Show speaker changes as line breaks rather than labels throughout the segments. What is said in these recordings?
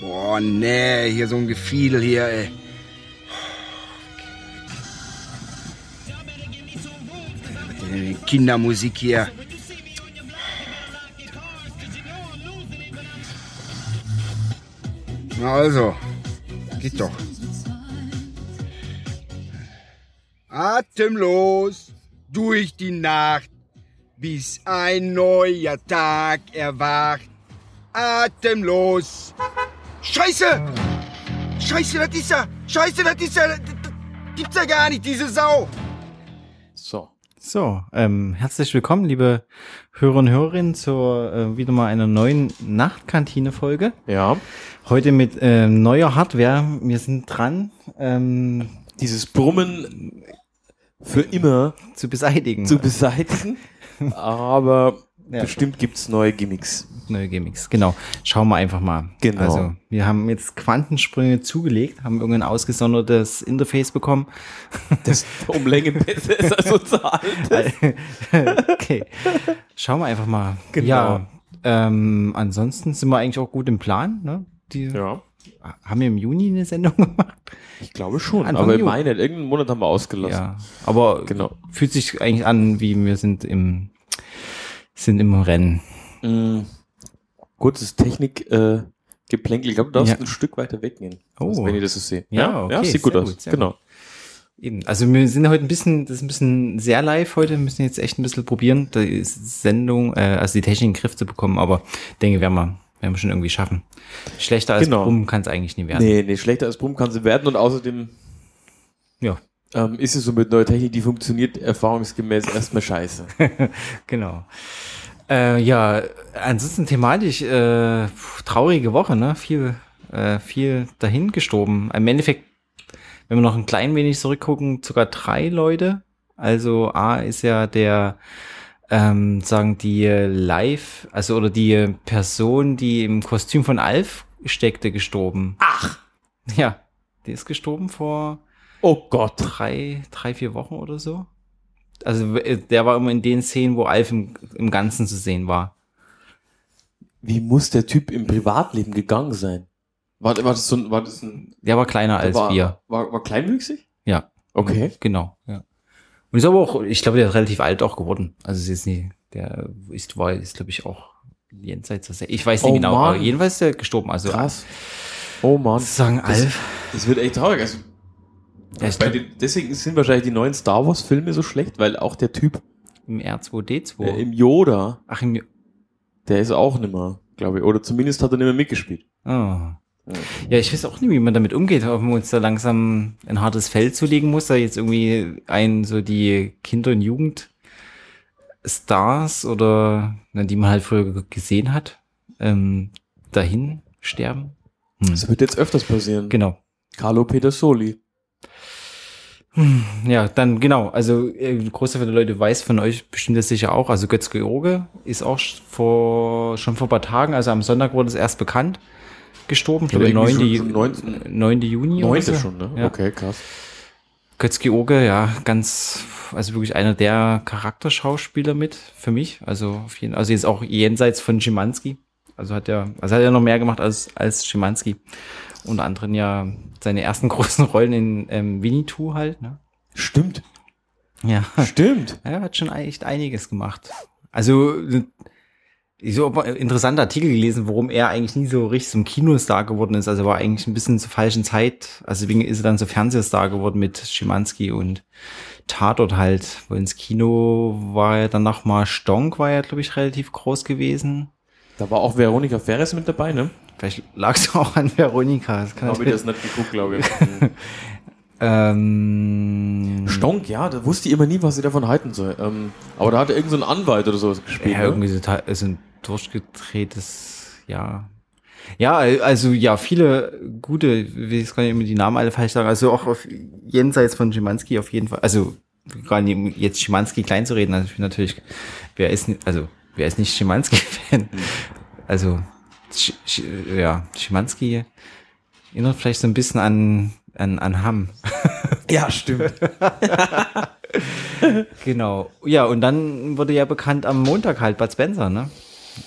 Boah, nee, hier so ein Gefiedel hier, ey. Kindermusik hier. Na also, geht doch. Atemlos durch die Nacht, bis ein neuer Tag erwacht. Atemlos. Scheiße! Scheiße, das ist er! Scheiße, das ist er! Das gibt's ja gar nicht, diese Sau!
So.
So, ähm, herzlich willkommen, liebe Hörer und Hörerinnen, zur äh, wieder mal einer neuen Nachtkantine-Folge.
Ja.
Heute mit ähm, neuer Hardware. Wir sind dran ähm,
Dieses Brummen für immer
zu beseitigen.
zu beseitigen. Aber
Ja.
bestimmt gibt's neue Gimmicks.
Neue Gimmicks, genau. Schauen wir einfach mal.
Genau.
Also, wir haben jetzt Quantensprünge zugelegt, haben irgendein ausgesondertes Interface bekommen.
Das um Längen besser ist als unser altes.
okay. Schauen wir einfach mal.
Genau.
Ja, ähm, ansonsten sind wir eigentlich auch gut im Plan. Ne? Die,
Ja.
Haben wir im Juni eine Sendung gemacht?
Ich glaube schon.
Anfang
aber ich
Juni.
meine, irgendeinen Monat haben wir ausgelassen.
Ja. Aber
Genau.
fühlt sich eigentlich an, wie wir sind im, sind im Rennen.
Mm, kurzes Technik, äh, Geplänkel. Ich glaube, du darfst
Ja.
ein Stück weiter weggehen.
Oh.
Wenn ich das so sehe.
Ja, okay,
sieht gut aus.
gut,
genau.
Eben. Also wir sind heute ein bisschen, das ist ein bisschen sehr live heute, wir müssen jetzt echt ein bisschen probieren, die Sendung, äh, also die Technik in den Griff zu bekommen, aber denke, werden wir, werden wir schon irgendwie schaffen. Schlechter als
Genau.
Brummen kann es eigentlich nie werden.
Nee, nee, schlechter als Brumm kann sie werden und außerdem
Ja,
ähm, ist es so mit neuer Technik, die funktioniert erfahrungsgemäß erstmal scheiße.
genau. Äh, ja, ansonsten thematisch äh, traurige Woche, ne? Viel, äh, viel dahin gestorben. Im Endeffekt, wenn wir noch ein klein wenig zurückgucken, sogar drei Leute. Also A ist ja der, ähm, sagen die Live, also oder die Person, die im Kostüm von Alf steckte, gestorben. Ach! Ja, die ist gestorben vor
Oh Gott.
drei, drei, vier Wochen oder so. Also äh, der war immer in den Szenen, wo Alf im, im Ganzen zu sehen war.
Wie muss der Typ im Privatleben gegangen sein? War, war das so ein, war das ein,
Der war kleiner als
war,
wir.
War, war kleinwüchsig?
Ja.
Okay.
Genau, ja. Und ist aber auch, ich glaube, der ist relativ alt auch geworden. Also ist nie, der ist, war, ist, glaube ich, auch jenseits des, ich weiß nicht
Oh
genau,
Mann.
aber jedenfalls ist er gestorben. Also
Krass. Oh Mann.
sagen
Das-
Alf.
Das wird echt traurig. Also,
Ja, glaub,
den, deswegen sind wahrscheinlich die neuen Star Wars Filme so schlecht, weil auch der Typ
im R2D2.
äh, im Yoda,
Ach, im,
der ist auch nimmer, glaube ich. Oder zumindest hat er nimmer mitgespielt.
oh. Ja, ich weiß auch nicht, wie man damit umgeht, ob man uns da langsam ein hartes Fell zulegen muss, da jetzt irgendwie ein, so die Kinder- und Jugendstars oder na, die man halt früher gesehen hat, ähm, dahin sterben. Hm.
Das wird jetzt öfters passieren.
Genau.
Carlo Pedersoli.
Ja, dann genau. Also äh, ein Großteil der Leute weiß von euch bestimmt das sicher auch. Also Götz George ist auch vor, schon vor ein paar Tagen, also am Sonntag wurde es erst bekannt, gestorben. Ich glaube,
Ja, irgendwie
9.
schon- schon 19.
9. Juni. oder
Neunte
so.
schon, ne?
Ja.
Okay, krass.
Götz George, ja, ganz, also wirklich einer der Charakterschauspieler mit für mich. Also auf jeden, also jetzt auch jenseits von Schimanski. Also hat er, also hat er noch mehr gemacht als, als Schimanski. Unter anderem ja seine ersten großen Rollen in ähm, Winnetou halt, ne?
Stimmt.
Ja.
Stimmt.
Er hat schon echt einiges gemacht. Also, ich so ein interessanter Artikel gelesen, warum er eigentlich nie so richtig zum Kinostar geworden ist. Also er war eigentlich ein bisschen zur falschen Zeit. Also deswegen ist er dann so Fernsehstar geworden mit Schimanski und Tatort halt. Wo ins Kino war er dann noch mal Stonk, war er, glaube ich, relativ groß gewesen.
Da war auch Veronika Ferres mit dabei, ne?
Vielleicht lag es auch an Veronika. Das kann
Habe ich
natürlich-
das nicht geguckt, glaube ich.
ähm,
Stonk, ja, da wusste ich immer nie, was ich davon halten soll. Ähm, aber da hat er irgendein so ein Anwalt oder sowas gespielt.
Ja,
ne?
irgendwie so, so ein durchgedrehtes, ja. Ja, also ja, viele gute, ich will jetzt gar nicht immer die Namen alle falsch sagen, also auch auf, jenseits von Schimanski auf jeden Fall, also gar nicht, um jetzt Schimanski klein zu reden, also ich bin natürlich, wer ist, also wer ist nicht Schimanski-Fan? Also, Sch, Sch, ja, Schimanski erinnert vielleicht so ein bisschen an, an, an Hamm.
Ja, stimmt.
Genau. Ja, und dann wurde ja bekannt am Montag halt Bud Spencer, ne?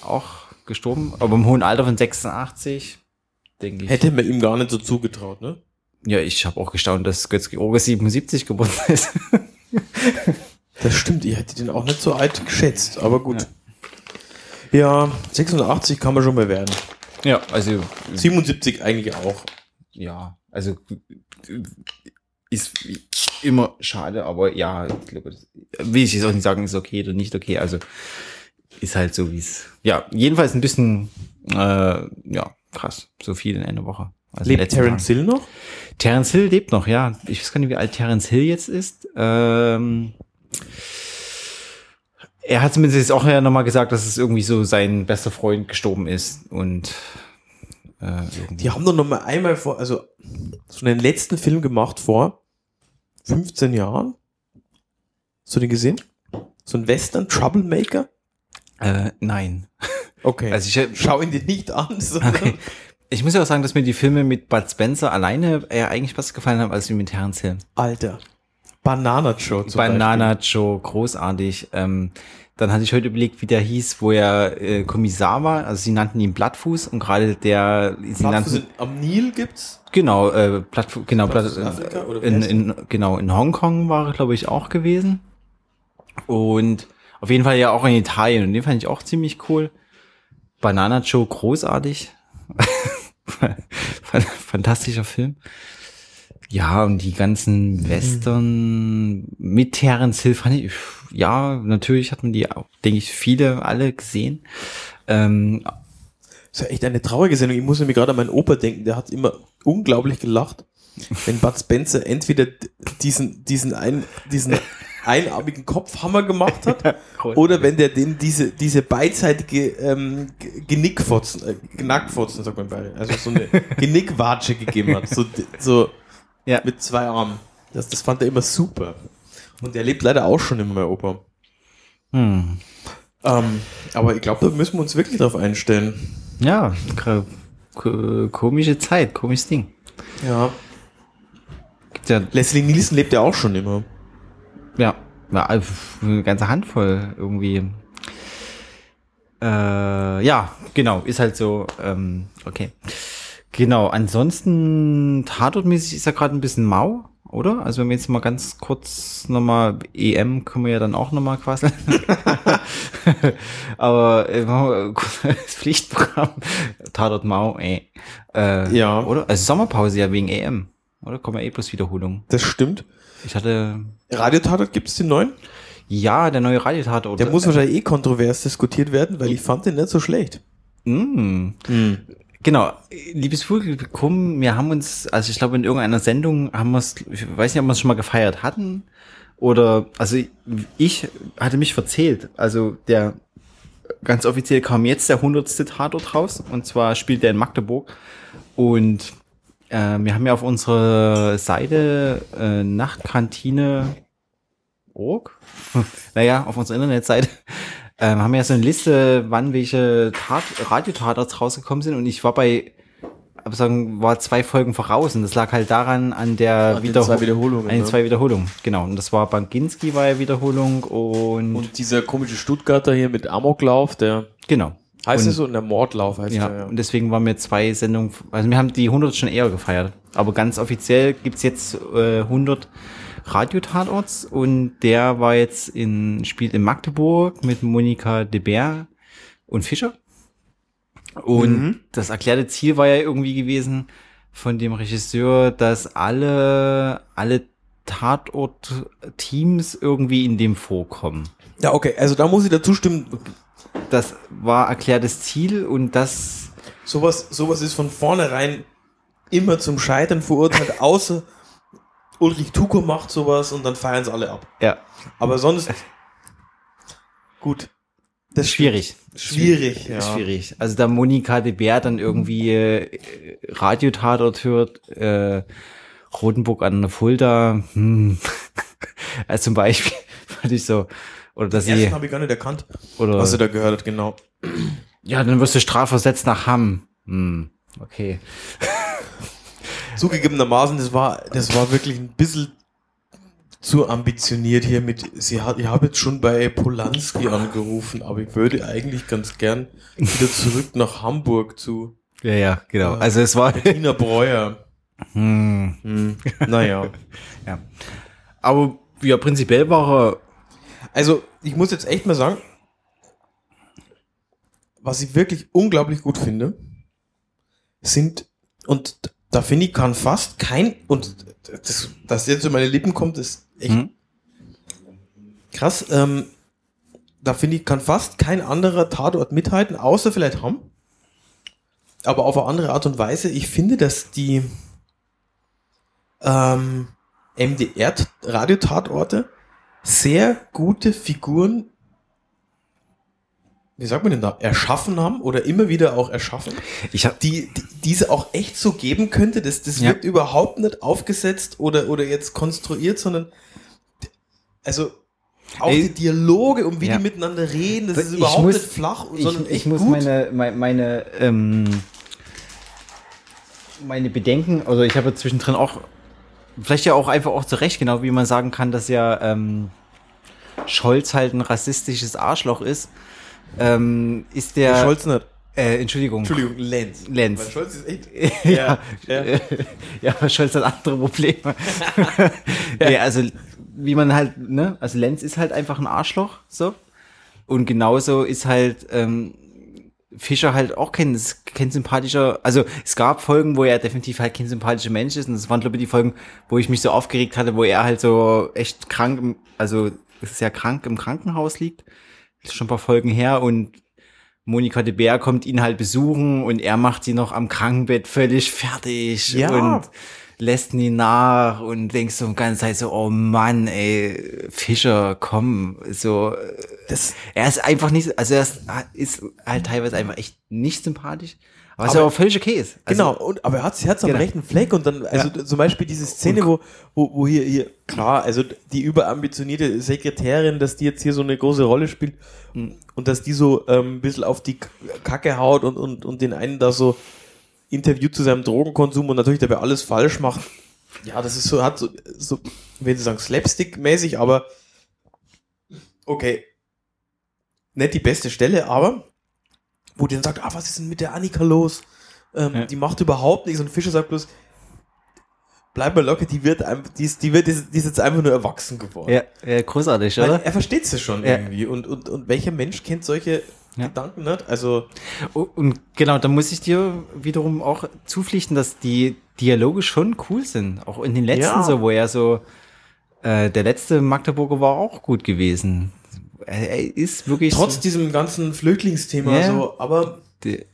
Auch gestorben, aber im hohen Alter von 86. denke ich.
Hätte man ihm gar nicht so zugetraut, ne?
Ja, ich habe auch gestaunt, dass Götz George 77 geboren ist.
Das stimmt, ich hätte den auch nicht so alt geschätzt, aber gut. Ja, 86 kann man schon mal werden.
ja, also
77 eigentlich auch.
ja, also ist immer schade, aber ja, ich glaube, will ich jetzt auch nicht sagen, ist okay oder nicht okay. Also ist halt so, wie es. Ja, jedenfalls ein bisschen, äh, ja, krass. So viel in einer Woche. Also
Lebt Terence. Hill noch?
Terence Hill lebt noch, ja. Ich weiß gar nicht, wie alt Terence Hill jetzt ist. Ähm, er hat zumindest jetzt auch ja nochmal gesagt, dass es irgendwie so sein bester Freund gestorben ist und äh.
Die haben doch noch mal einmal vor, also so einen letzten Film gemacht vor 15 Jahren. Hast du den gesehen? So ein Western Troublemaker?
Äh, nein.
Okay.
Also ich,
schau ihn dir nicht an.
okay. ich muss ja auch sagen, dass mir die Filme mit Bud Spencer alleine eher eigentlich besser gefallen haben als die mit Terence Hill.
Alter. Banana Joe zum
Banana Joe, großartig. Ähm, dann hatte ich heute überlegt, wie der hieß, wo er äh, Kommissar war. Also sie nannten ihn Blattfuß und gerade der, sie
Beispiel.
nannten,
am Nil gibt's.
Genau, äh, Plattf genau,
Plattfuß
Platt,
in Afrika,
in, in, genau, in Hongkong war er, glaube ich, auch gewesen. Und auf jeden Fall ja auch in Italien. Und den fand ich auch ziemlich cool. Banana Joe, großartig. Fantastischer Film. Ja, und die ganzen Western mit Terence Hill fand ich, ja, natürlich hat man die denke ich, viele, alle gesehen. Ähm,
Das ist ja echt eine traurige Sendung. Ich muss nämlich gerade an meinen Opa denken. Der hat immer unglaublich gelacht, wenn Bud Spencer entweder diesen, diesen, ein, diesen einarmigen Kopfhammer gemacht hat oder wenn der den diese, diese beidseitige ähm, Genickfotzen, äh, Knackfotzen, sagt man bei, also so eine Genickwatsche gegeben hat. So, so
Ja.
mit zwei Armen. Das, das fand er immer super. Und der lebt leider auch schon immer, mein Opa.
hm.
Ähm, aber ich glaube, da müssen wir uns wirklich drauf einstellen.
Ja, komische Zeit, komisches Ding.
Ja.
Gibt ja,
Leslie Nielsen lebt ja auch schon immer.
ja, ja, eine ganze Handvoll irgendwie. Äh, ja, genau, ist halt so, ähm, okay. Genau, ansonsten tatortmäßig ist ja gerade ein bisschen mau, oder? Also wenn wir jetzt mal ganz kurz nochmal, EM können wir ja dann auch nochmal quasseln. Aber äh, wir Pflichtprogramm, Tatort mau, ey. Äh,
Ja.
Oder? Also Sommerpause ja wegen EM, oder? Kommen ja eh bloß Wiederholung.
Das stimmt.
Ich hatte,
Radiotatort gibt's den neuen?
ja, der neue Radiotatort.
Der muss wahrscheinlich eh kontrovers diskutiert werden, weil ich fand den nicht so schlecht.
Mm. Genau, liebes Publikum, wir haben uns, also ich glaube in irgendeiner Sendung haben wir es, ich weiß nicht, ob wir es schon mal gefeiert hatten oder, also ich hatte mich verzählt, also der ganz offiziell kam jetzt der hundertste Tatort raus und zwar spielt der in Magdeburg und äh, wir haben ja auf unserer Seite äh, Nachtkantine Org, naja, auf unserer Internetseite ähm, haben wir ja so eine Liste, wann welche Tat Radiotatorts rausgekommen sind und ich war bei, aber sagen, war zwei Folgen voraus und das lag halt daran an der
An den
Wiederho-
zwei Wiederholungen,
An den
ne?
zwei Wiederholungen, genau. Und das war Bankinski war ja Wiederholung und,
Und dieser komische Stuttgarter hier mit Amoklauf, der
genau.
heißt es so, und der Mordlauf heißt
Ja,
der, ja.
und deswegen waren mir zwei Sendungen, also wir haben die 100 schon eher gefeiert. Aber ganz offiziell gibt's jetzt äh, 100 Radiotatorts und der war jetzt in, spielt in Magdeburg mit Monika de Beer und Fischer. Und
Mhm.
das erklärte Ziel war ja irgendwie gewesen von dem Regisseur, dass alle, alle Tatort-Teams irgendwie in dem vorkommen.
Ja, okay, also da muss ich dazu stimmen,
Das war erklärtes Ziel und das
sowas, sowas ist von vornherein immer zum Scheitern verurteilt, außer Ulrich Tuko macht sowas und dann feiern es alle ab.
ja,
Aber sonst, gut. Das
ist schwierig.
Schwierig, ja.
Schwierig. Also da Monika de Bär dann irgendwie äh, Radiotatort hört, äh, Rotenburg an der Fulda, hm. also zum Beispiel fand ich so, oder dass
Den
sie,
habe ich gar nicht erkannt,
oder,
was er da gehört hat, genau.
ja, dann wirst du strafversetzt nach Hamm. Hm. Okay.
Zugegebenermaßen, das war, das war wirklich ein bisschen zu ambitioniert hier mit, sie hat, ich habe jetzt schon bei Polanski angerufen, aber ich würde eigentlich ganz gern wieder zurück nach Hamburg zu
Ja, ja, genau. Also es war.
Tina Breuer.
Hm.
Hm, naja.
Ja. Aber ja, prinzipiell war er.
Also, ich muss jetzt echt mal sagen, was ich wirklich unglaublich gut finde, sind, und da finde ich, kann fast kein, und das, das jetzt über meine Lippen kommt, ist echt
Hm?
krass, ähm, da finde ich, kann fast kein anderer Tatort mithalten, außer vielleicht Hamm. Aber auf eine andere Art und Weise. Ich finde, dass die ähm, MDR-Radiotatorte sehr gute Figuren, wie sagt man denn da, erschaffen haben oder immer wieder auch erschaffen,
Ich hab,
die, die diese auch echt so geben könnte. Das, das
Ja.
wird überhaupt nicht aufgesetzt oder, oder jetzt konstruiert, sondern also auch
Ey.
die Dialoge, um wie
Ja.
die miteinander reden, das ist
Ich
überhaupt
muss-
nicht flach,
ich,
sondern
ich
echt
muss
gut.
meine, meine, meine, ähm, meine Bedenken, also ich habe zwischendrin auch, vielleicht ja auch einfach auch zurecht, genau wie man sagen kann, dass ja ähm, Scholz halt ein rassistisches Arschloch ist, ähm, ist der,
Scholz nicht.
äh, Entschuldigung,
Entschuldigung, Lenz.
Lenz.
Weil Scholz ist echt.
ja,
ja.
ja. ja, Scholz hat andere Probleme. ja. also wie man halt, ne, also Lenz ist halt einfach ein Arschloch, so. Und genauso ist halt ähm, Fischer halt auch kein, kein sympathischer, also es gab Folgen, wo er definitiv halt kein sympathischer Mensch ist und das waren glaube ich die Folgen, wo ich mich so aufgeregt hatte, wo er halt so echt krank, also sehr krank im Krankenhaus liegt. Ist schon ein paar Folgen her und Monika de Beer kommt ihn halt besuchen und er macht sie noch am Krankenbett völlig fertig
Ja.
und lässt nie nach und denkst so die ganze Zeit so, oh Mann, ey, Fischer, komm, so,
Das,
er ist einfach nicht, also er ist, ist halt teilweise einfach echt nicht sympathisch, aber, was
Aber-
ja auch völlig okay ist. Also,
genau, und, aber er hat Herz am
Genau.
rechten Fleck und dann, also zum Beispiel diese Szene, wo, wo, wo hier, hier, klar, also die überambitionierte Sekretärin, dass die jetzt hier so eine große Rolle spielt
Mhm.
und dass die so ähm, ein bisschen auf die Kacke haut und, und, und den einen da so interviewt zu seinem Drogenkonsum und natürlich dabei alles falsch macht. Ja, das ist so, hat so, so wenn Sie sagen, Slapstick-mäßig, aber okay. Nicht die beste Stelle, aber wo die dann sagt, ah, was ist denn mit der Annika los? Ähm,
Ja.
Die macht überhaupt nichts und Fischer sagt bloß, bleib mal locker, die wird, einfach- die ist, die wird, die ist jetzt einfach nur erwachsen geworden.
ja, ja, großartig,
Weil
oder?
er versteht es schon
Ja.
irgendwie. Und, und, und welcher Mensch kennt solche
Ja.
Gedanken nicht? Also,
Oh, Und genau, da muss ich dir wiederum auch zupflichten, dass die Dialoge schon cool sind. Auch in den letzten
Ja.
so, wo er so, äh, der letzte Magdeburger war auch gut gewesen. Er, ist wirklich
trotz
so,
diesem ganzen Flüchtlingsthema
Ja.
so, aber
die,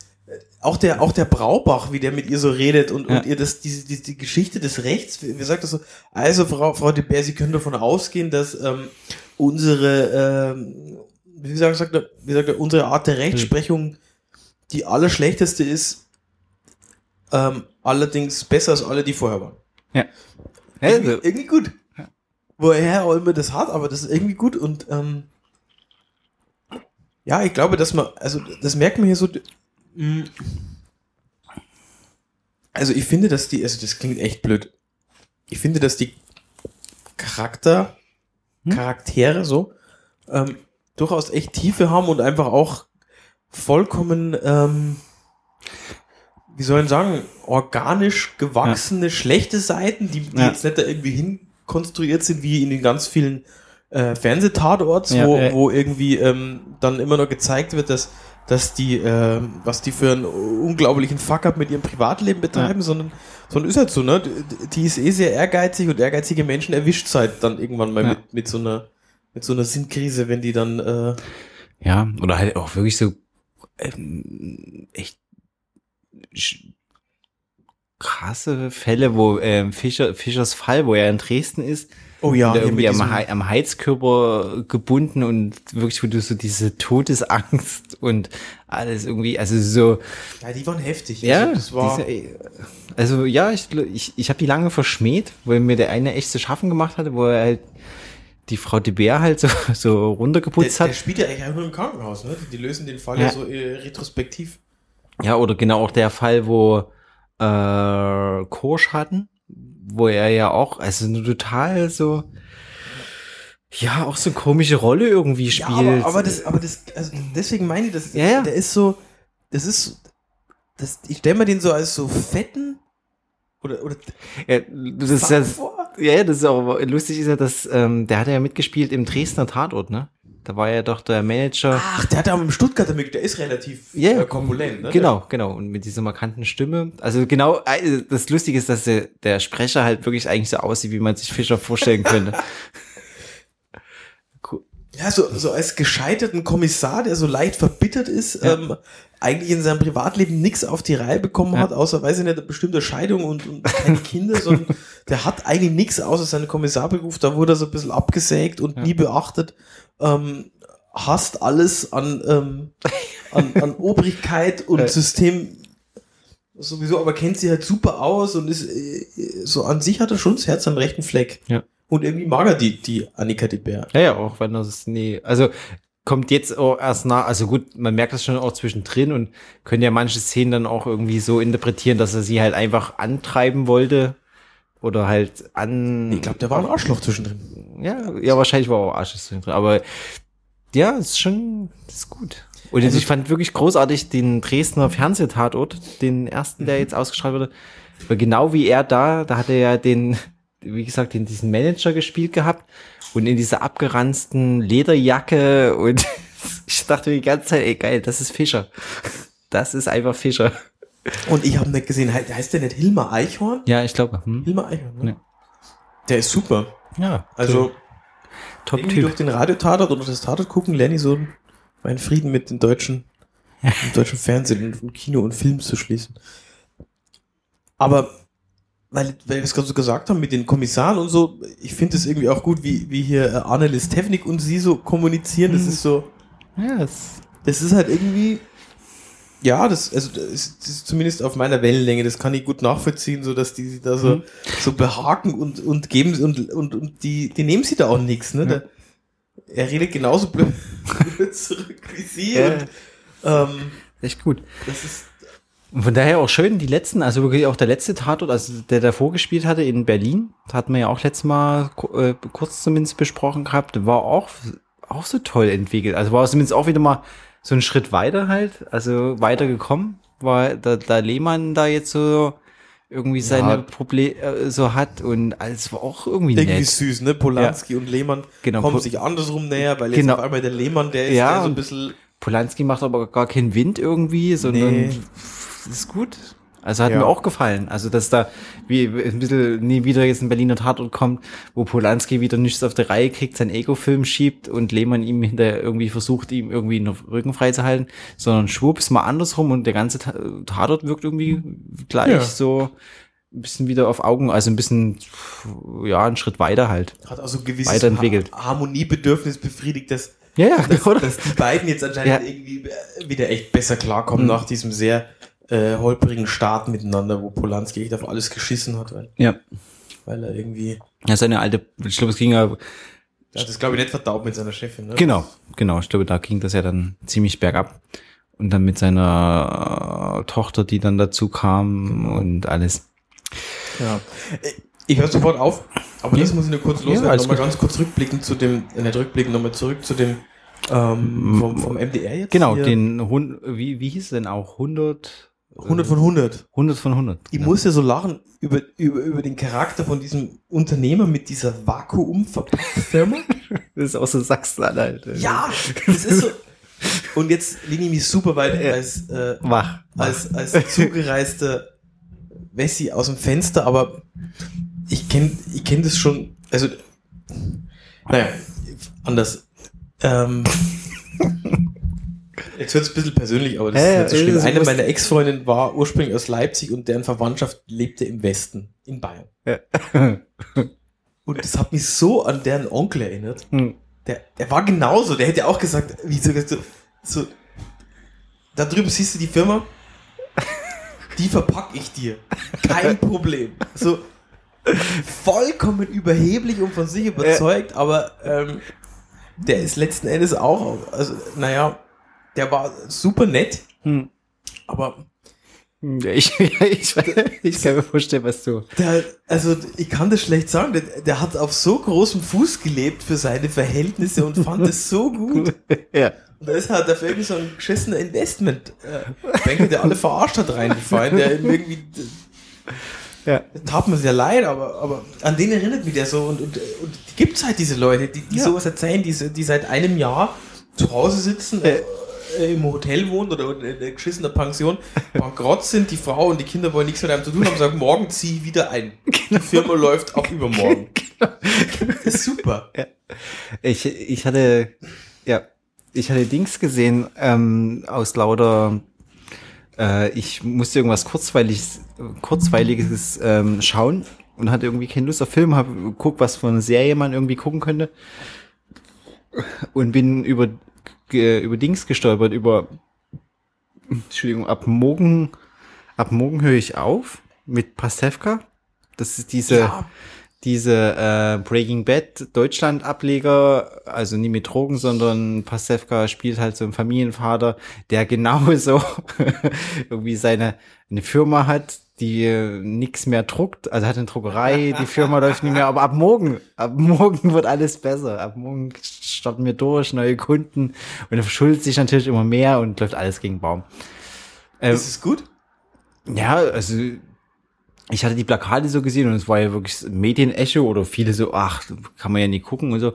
auch der, auch der Braubach, wie der mit ihr so redet und,
Ja.
und ihr das, diese, diese die Geschichte des Rechts, wie, sagt das so? Also, Frau, Frau de Beer, Sie können davon ausgehen, dass ähm, unsere, ähm, wie sagt, sagt er, wie sagt er, unsere Art der Rechtsprechung die allerschlechteste ist, ähm, allerdings besser als alle, die vorher waren.
ja.
Irgendwie,
Also,
irgendwie gut. Woher auch immer das hat, aber das ist irgendwie gut und ähm, ja, ich glaube, dass man, also das merkt man hier so. mm, Also ich finde, dass die, also das klingt echt blöd. Ich finde, dass die Charakter,
Hm?
Charaktere so, ähm, durchaus echt Tiefe haben und einfach auch vollkommen, ähm, wie soll ich sagen, organisch gewachsene, schlechte Seiten, die, die
Ja.
jetzt nicht da irgendwie hinkonstruiert sind, wie in den ganz vielen äh, Fernsehtatorts,
Ja,
wo,
ja.
wo irgendwie ähm, dann immer noch gezeigt wird, dass, dass die, ähm, was die für einen unglaublichen Fuck-up mit ihrem Privatleben betreiben, sondern, sondern ist halt so, ne? Die- ist eh sehr ehrgeizig und ehrgeizige Menschen erwischt halt dann irgendwann mal
Ja.
mit, mit so einer mit so einer Sinnkrise, wenn die dann äh,
ja, oder halt auch wirklich so ähm, echt krasse Fälle, wo ähm, Fischer, Fischers Fall, wo er in Dresden ist,
Oh ja,
und
hier
irgendwie am, am Heizkörper gebunden und wirklich, wo du so diese Todesangst und alles irgendwie, also so,
Ja, die waren heftig.
ja,
Also, das war,
diese, also ja, ich, ich, ich habe die lange verschmäht, weil mir der eine echt zu schaffen gemacht hatte, wo er halt die Frau de Beer halt so, so
der,
runtergeputzt
der
hat.
spielt ja eigentlich einfach nur im Krankenhaus, ne? Die lösen den Fall
Ja.
ja, so äh, retrospektiv.
Ja, oder genau auch der Fall, wo äh, Korsch hatten, wo er ja auch, also nur total so, ja, auch so eine komische Rolle irgendwie spielt.
Ja, aber, aber das, aber das, also deswegen meine ich, das,
Ja, ja.
der ist so, das ist, das, ich stelle mir den so als so fetten oder, oder
Ja, das ist ja, ja, das ist auch lustig, ist ja, dass ähm, der hat ja mitgespielt im Dresdner Tatort, ne? Da war ja doch der Manager.
Ach, der hat mit dem Stuttgarter mit, der ist relativ
Ja,
äh, korpulent, ne?
Genau, genau. Und mit dieser markanten Stimme. Also genau, äh, das Lustige ist, dass der, der Sprecher halt wirklich eigentlich so aussieht, wie man sich Fischer vorstellen könnte. Cool.
Ja, so, so als gescheiterten Kommissar, der so leicht verbittert ist, ähm, eigentlich in seinem Privatleben nichts auf die Reihe bekommen
Ja.
hat, außer, weiß ich nicht, eine bestimmte Scheidung und, und keine Kinder, sondern der hat eigentlich nichts außer seinen Kommissarberuf, da wurde er so ein bisschen abgesägt und
Ja.
nie beachtet, ähm, hasst alles an, ähm, an, an Obrigkeit und. System sowieso, aber kennt sie halt super aus und ist, äh, so an sich hat er schon das Herz am rechten Fleck.
Ja.
Und irgendwie mag er die, die Annika de Bär.
Ja, ja, auch wenn das, nee, also kommt jetzt auch erst nach, also gut, man merkt das schon auch zwischendrin und können ja manche Szenen dann auch irgendwie so interpretieren, dass er sie halt einfach antreiben wollte oder halt an.
Ich glaube, der war ein Arschloch zwischendrin.
Ja, ja, wahrscheinlich war auch Arsches drin. Aber ja, ist schon, ist gut. Und
Also-
ich fand wirklich großartig den Dresdner Fernsehtatort, den ersten, der jetzt ausgestrahlt wurde. Weil genau wie er da, da hat er ja den, wie gesagt, den, diesen Manager gespielt gehabt und in dieser abgeranzten Lederjacke und ich dachte mir die ganze Zeit, ey geil, das ist Fischer. Das ist einfach Fischer.
Und ich habe nicht gesehen, he- heißt der nicht Hilmar Eichhorn?
Ja, ich glaube. Hm?
Hilmar Eichhorn, ne?
Ja.
Der ist super.
Ja,
Also,
top
irgendwie durch den Radiotatort oder das Tatort gucken, lerne ich so meinen Frieden mit dem deutschen, dem deutschen Fernsehen und, Kino und Film zu schließen. Aber, weil, weil wir es gerade so gesagt haben mit den Kommissaren und so, ich finde es irgendwie auch gut, wie, wie hier äh, Arnelis Technik und sie so kommunizieren. Das
Mhm.
ist so,
das,
das ist halt irgendwie, ja, das, also das ist, zumindest auf meiner Wellenlänge, das kann ich gut nachvollziehen, so dass die sich da so,
Mhm.
so behaken und, und geben und, und, und die, die nehmen sie da auch nichts, ne?
Ja.
Er redet genauso blöd, zurück wie sie
Ja.
und ähm,
echt gut.
das ist,
Und von daher auch schön, die letzten, also wirklich auch der letzte Tatort, also der davor gespielt hatte in Berlin, hatten wir ja auch letztes Mal äh, kurz zumindest besprochen gehabt, war auch, auch so toll entwickelt. Also war zumindest auch wieder mal so ein Schritt weiter halt, also weitergekommen, weil da, da Lehmann da jetzt so irgendwie seine Probleme äh, so hat und alles war auch irgendwie,
irgendwie
nett.
süß, ne? Polanski und Lehmann
Genau,
kommen sich andersrum näher, weil jetzt
Genau.
auf einmal der Lehmann, der ist
Ja,
der so ein bisschen,
Polanski macht aber gar keinen Wind irgendwie, sondern
Nee.
ist gut. Also hat
Ja.
mir auch gefallen. Also, dass da wie ein bisschen nie wieder jetzt ein Berliner Tatort kommt, wo Polanski wieder nichts auf der Reihe kriegt, seinen Ego-Film schiebt und Lehmann ihm hinterher irgendwie versucht, ihm irgendwie den Rücken freizuhalten, sondern schwupps mal andersrum und der ganze Ta- Tatort wirkt irgendwie gleich
Ja.
so ein bisschen wieder auf Augen, also ein bisschen, ja, einen Schritt weiter halt.
hat also ein gewisses
Weiterentwickelt.
Ha Harmoniebedürfnis befriedigt, das
Ja, ja,
dass, dass die beiden jetzt anscheinend
Ja.
irgendwie wieder echt besser klarkommen
Mhm.
nach diesem sehr äh, holprigen Start miteinander, wo Polanski echt auf alles geschissen hat, weil,
Ja.
weil er irgendwie,
Ja, seine alte, ich glaube, es ging ja
er hat das glaube ich nicht verdaut mit seiner Chefin, ne?
Genau, genau. Ich glaube, da ging das ja dann ziemlich bergab. Und dann mit seiner äh, Tochter, die dann dazu kam
Genau.
und alles.
Ja. Äh, Ich höre sofort auf, aber
Ja.
das muss ich nur kurz
Ja,
loswerden.
alles
nochmal
gut.
ganz kurz rückblicken zu dem, äh, nicht rückblicken, nochmal zurück zu dem ähm, vom, vom MDR jetzt.
Genau,
hier.
den Hund, wie, wie hieß es denn auch? 100?
100 von 100.
100 von 100.
Ich
ja.
muss ja so lachen über, über, über den Charakter von diesem Unternehmer mit dieser Vakuumverpackfirma.
Das ist auch so Sachsen-Anhalt.
Ja, das ist so. Und jetzt lehne ich mich super weit als, äh,
Wach.
als, als zugereister Wessi aus dem Fenster, aber ich kenne ich kenn das schon, also, naja, anders. Ähm, jetzt wird es ein bisschen persönlich, aber das
Ja,
ist
ja,
nicht so schlimm. Eine meiner Ex-Freundinnen war ursprünglich aus Leipzig und deren Verwandtschaft lebte im Westen, in Bayern. Und das hat mich so an deren Onkel erinnert.
Hm.
Der, der war genauso, der hätte auch gesagt, wie so, so, so da drüben siehst du die Firma, die verpack ich dir. Kein Problem. So vollkommen überheblich und von sich überzeugt, aber ähm, der ist letzten Endes auch, also naja, der war super nett,
Hm.
aber
Ich, ich, ich kann mir vorstellen, was du.
Der, also ich kann das schlecht sagen. Der, der hat auf so großem Fuß gelebt für seine Verhältnisse und fand es so gut.
Ja.
Und da ist halt auf irgendwie so ein geschissener Investment. Äh, der alle verarscht hat, reingefallen, der irgendwie.
Ja.
Tat mir sehr leid, aber, aber an den erinnert mich der so. Und, und, und die gibt's halt diese Leute, die, die
Ja.
sowas erzählen, die, die seit einem Jahr zu Hause sitzen, äh, äh, im Hotel wohnen oder in einer geschissener Pension, bankrott sind, die Frau und die Kinder wollen nichts mit einem zu tun haben, sagen, morgen zieh ich wieder ein. Die Firma läuft ab übermorgen. Das ist super.
Ich, ich hatte, ja, ich hatte Dings gesehen, ähm, aus lauter, äh, ich musste irgendwas kurzweiliges, kurzweiliges ähm, schauen und hatte irgendwie keine Lust auf Film, habe geguckt, was für eine Serie man irgendwie gucken könnte und bin über, über Dings gestolpert, über, Entschuldigung, ab morgen, ab morgen höre ich auf mit Pastewka. Das ist diese,
Ja.
Diese äh, Breaking Bad Deutschland Ableger, also nie mit Drogen, sondern Pastewka spielt halt so einen Familienvater, der genauso irgendwie seine eine Firma hat, die äh, nichts mehr druckt, also hat eine Druckerei, die Firma läuft nicht mehr, aber ab morgen, ab morgen wird alles besser. Ab morgen starten wir durch, neue Kunden und er verschuldet sich natürlich immer mehr und läuft alles gegen Baum. Ähm,
Ist es gut?
ja, also ich hatte die Plakate so gesehen und es war ja wirklich Medienecho oder viele so, ach, kann man ja nie gucken und so.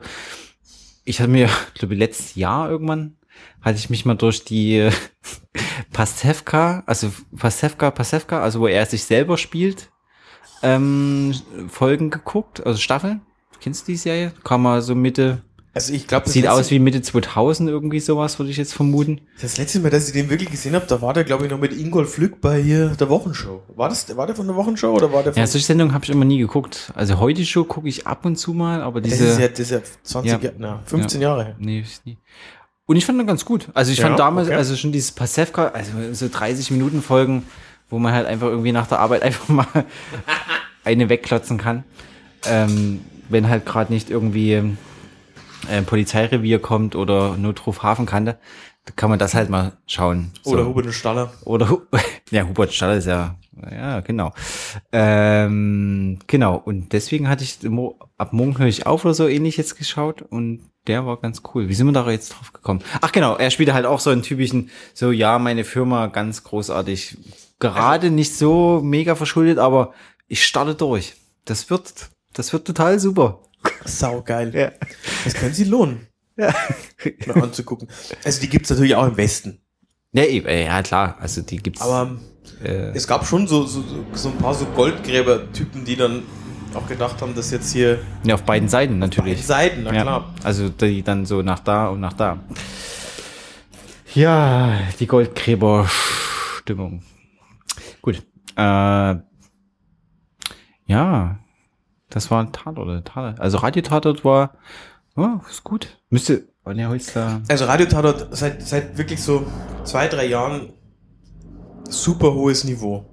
Ich hatte mir, glaube ich, letztes Jahr irgendwann, hatte ich mich mal durch die äh, Pastewka, also Pastewka, Pastewka, also wo er sich selber spielt, ähm, Folgen geguckt, also Staffeln. Kennst du die Serie? Kam mal so Mitte,
Also ich glaube, das,
sieht aus wie Mitte 2000 irgendwie sowas, würde ich jetzt vermuten.
das letzte Mal, dass ich den wirklich gesehen habe, da war der, glaube ich, noch mit Ingolf Lück bei hier der Wochenshow. War das, war der von der Wochenshow oder war der von
Ja, solche Sendungen habe ich immer nie geguckt. Also heute Show gucke ich ab und zu mal, aber
Das
diese.
ist ja, das ist ja 20
Ja.
Jahre, na, 15 Jahre her.
Nee, ist nie. Und ich fand ihn ganz gut. Also ich
Ja,
fand damals,
okay.
also schon dieses Pasewka, also so 30 Minuten Folgen, wo man halt einfach irgendwie nach der Arbeit einfach mal eine wegklotzen kann. Ähm, wenn halt gerade nicht irgendwie ein Polizeirevier kommt oder Notruf Hafenkante, da kann man das halt mal schauen. So.
Oder Hubert Staller.
Oder ja, Hubert Staller ist ja, ja, genau. Ähm, genau, und deswegen hatte ich ab morgen höre ich auf oder so ähnlich jetzt geschaut und der war ganz cool. Wie sind wir da jetzt drauf gekommen? Ach genau, er spielte halt auch so einen typischen, so ja, meine Firma ganz großartig. Gerade nicht so mega verschuldet, aber ich starte durch. Das wird, das wird total super.
Sau geil.
Ja.
Das können sie lohnen.
Ja.
Mal anzugucken. Also die gibt's natürlich auch im Westen.
Ja, eben, äh, ja klar, also die gibt's.
Aber
äh,
es gab schon so, so, so- ein paar so Goldgräber-Typen, die dann auch gedacht haben, dass jetzt hier
ja, auf beiden Seiten natürlich.
Seiten, na
ja,
klar.
Also die dann so nach da und nach da. Ja, die Goldgräber-Stimmung. Gut. Äh, ja, das war ein Tatort. oder Tatort. Also Radio-Tatort war, oh, ist gut. Müsste, oh ne, Holster.
Also Radiotatort seit, seit wirklich so zwei, drei Jahren super hohes Niveau.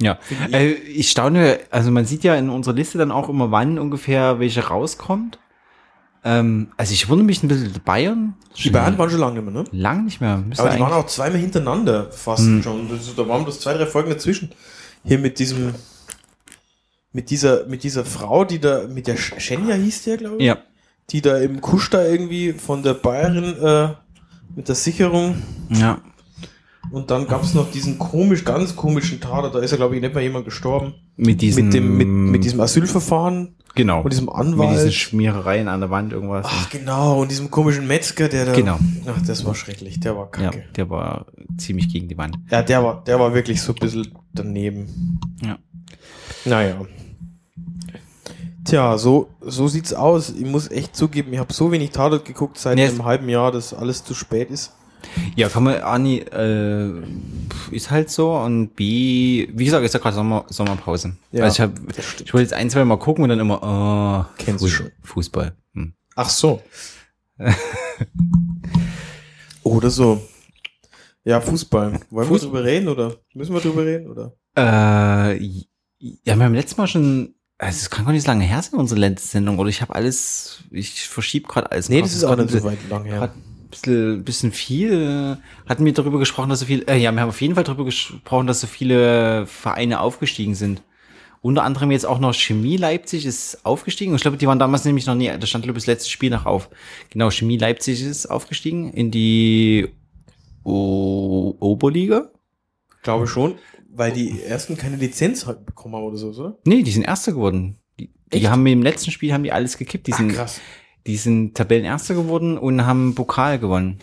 Ja,
ich.
äh, ich staune, also man sieht ja in unserer Liste dann auch immer, wann ungefähr welche rauskommt. Ähm, also ich wundere mich ein bisschen, Bayern.
Die Bayern waren schon lange nicht mehr, ne?
Lang nicht mehr. Müsste
Aber die waren auch zweimal hintereinander fast
Hm.
schon. Das, da waren bloß zwei, drei Folgen dazwischen. Hier mit diesem, mit dieser, mit dieser Frau, die da, mit der Sch- Schenja hieß der, glaube ich.
ja.
Die da im Kusch da irgendwie von der Bayerin äh, mit der Sicherung.
Ja.
Und dann gab es noch diesen komisch, ganz komischen Tater. Da ist ja, glaube ich, nicht mal jemand gestorben.
Mit diesem,
mit, dem, mit, mit diesem Asylverfahren
genau.
und diesem
mit
Anwalt.
diesen Schmierereien an der Wand irgendwas.
Ach, genau. Und diesem komischen Metzger, der da.
Genau.
Ach, das war schrecklich. Der war
ja,
kacke.
der war ziemlich gegen die Wand.
Ja, der war, der war wirklich so ein bisschen daneben.
Ja.
Naja. Tja, so, so sieht's aus. Ich muss echt zugeben, ich habe so wenig Tatort geguckt seit
Nee,
einem halben Jahr, dass alles zu spät ist.
Ja, kann man, Ani, äh, ist halt so und B, wie gesagt, ist ja gerade Sommer, Sommerpause.
Ja,
also ich hab, ich wollte jetzt ein, zwei Mal gucken und dann immer, oh,
Kennst du
Fuß-
schon.
Fußball. Hm.
Ach so. oder so. Ja, Fußball. Wollen
Fuß-
wir drüber reden oder müssen wir drüber reden oder?
Äh, ja, wir haben beim letzten Mal schon, also es kann gar nicht so lange her sein, unsere letzte Sendung, oder ich habe alles, ich verschiebe gerade alles.
Nee, das ist auch nicht so weit lang her.
bisschen, bisschen viel. Hatten wir darüber gesprochen, dass so viel, äh, ja, wir haben auf jeden Fall darüber gesprochen, dass so viele Vereine aufgestiegen sind. Unter anderem jetzt auch noch Chemie Leipzig ist aufgestiegen. Und ich glaube, die waren damals nämlich noch nie, da stand, glaube ich, das letzte Spiel noch auf. Genau, Chemie Leipzig ist aufgestiegen in die o Oberliga.
Glaube schon, weil die ersten keine Lizenz halt bekommen haben oder so, oder?
Nee, die sind Erster geworden. Die, die haben im letzten Spiel haben die alles gekippt. Die sind,
krass.
die sind Tabellenerster geworden und haben Pokal gewonnen.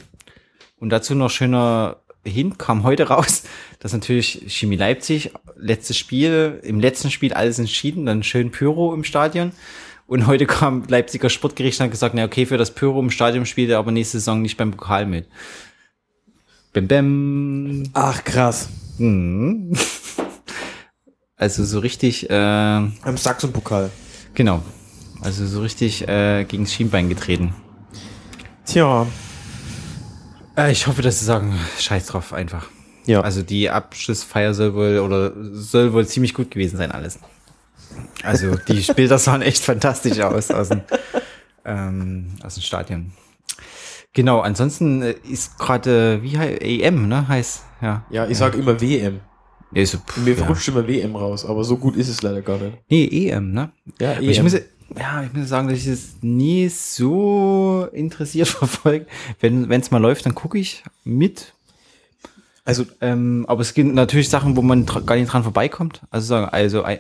Und dazu noch schöner Hint kam heute raus, dass natürlich Chemie Leipzig, letztes Spiel, im letzten Spiel alles entschieden, dann schön Pyro im Stadion. Und heute kam Leipziger Sportgericht und hat gesagt, na okay, für das Pyro im Stadion spielt er aber nächste Saison nicht beim Pokal mit. Bäm, bäm.
Ach, krass.
Mhm. Also so richtig, äh,
Am Sachsen-Pokal.
genau. Also so richtig äh, gegen das Schienbein getreten.
Tja.
Äh, ich hoffe, dass sie sagen, scheiß drauf einfach.
Ja.
Also die Abschlussfeier soll wohl oder soll wohl ziemlich gut gewesen sein alles. Also die Bilder sahen echt fantastisch aus aus dem, ähm, aus dem Stadion. Genau, ansonsten äh, ist gerade, wie heißt EM, ne? Heißt, ja.
ja, ich sag immer WM.
Ja, so, pff,
Mir
ja.
rutscht immer WM raus, aber so gut ist es leider gar nicht.
Nee, EM, ne?
Ja,
Aber Ich muss, ja, ich muss sagen, dass ich es nie so interessiert verfolge. Wenn es mal läuft, dann gucke ich mit.
also,
Ähm, aber es gibt natürlich Sachen, wo man gar nicht dran vorbeikommt. Also sagen, also äh,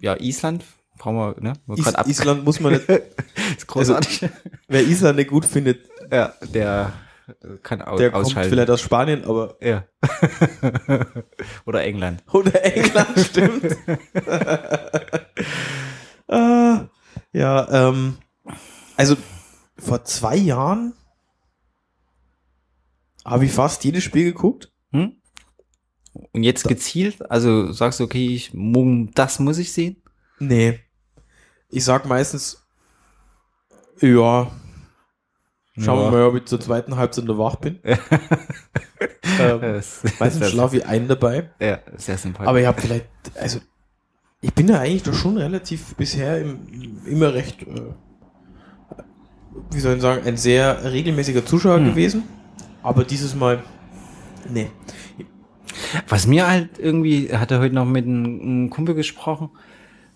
ja, Island brauchen wir, ne? Wir
Is Island muss man nicht,
ist großartig.
wer Island nicht gut findet,
ja, der äh, kann au
der kommt
ausschalten.
vielleicht aus Spanien, aber
ja. Oder England.
Oder England, stimmt. äh, ja, ähm, also vor zwei Jahren habe ich fast jedes Spiel geguckt.
Hm? Und jetzt gezielt, also sagst du, okay, ich, das muss ich sehen?
Nee. Ich sag meistens, ja, schauen wir
Ja.
mal, ob ich zur zweiten Halbzeit noch wach bin. ähm,
Das-
meistens schlafe ich ein dabei.
Ja, sehr sympathisch.
Aber ich habe vielleicht, also ich bin da eigentlich doch schon relativ bisher im, immer recht, äh, wie soll ich sagen, ein sehr regelmäßiger Zuschauer
Hm.
gewesen. Aber dieses Mal, nee.
Was mir halt irgendwie, er hatte heute noch mit einem, einem Kumpel gesprochen,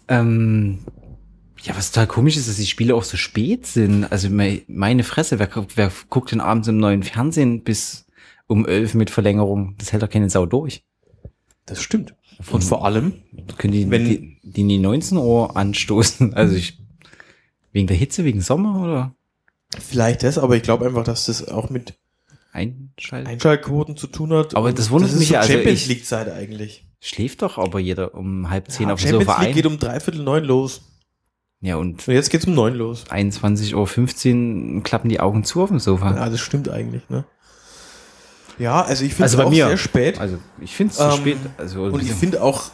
ähm, ja, was total komisch ist, dass die Spiele auch so spät sind. Also me- meine Fresse, wer, guckt- wer guckt denn abends im neuen Fernsehen bis um elf mit Verlängerung? Das hält doch keine Sau durch.
Das stimmt. Und vor allem,
Können die,
Wenn-
die, die in die 19 Uhr anstoßen? Also ich, wegen der Hitze, wegen Sommer oder
vielleicht das, aber ich glaube einfach, dass das auch mit
einschalten?
Einschaltquoten zu tun hat.
Aber das wundert
ist
mich
so
ja, also
Champions
ich-
League Zeit eigentlich.
Schläft doch aber jeder um halb zehn
Ja,
auf dem
Champions
Sofa
League
ein.
geht um dreiviertel neun los.
Ja, und
Und jetzt geht's um neun los.
21.15 Uhr klappen die Augen zu auf dem Sofa.
Ja, das stimmt eigentlich, ne? Ja, also ich finde
Also
es
bei
auch
mir.
sehr spät.
Also ich finde es zu
Ähm,
spät. Also
Und ich finde auch,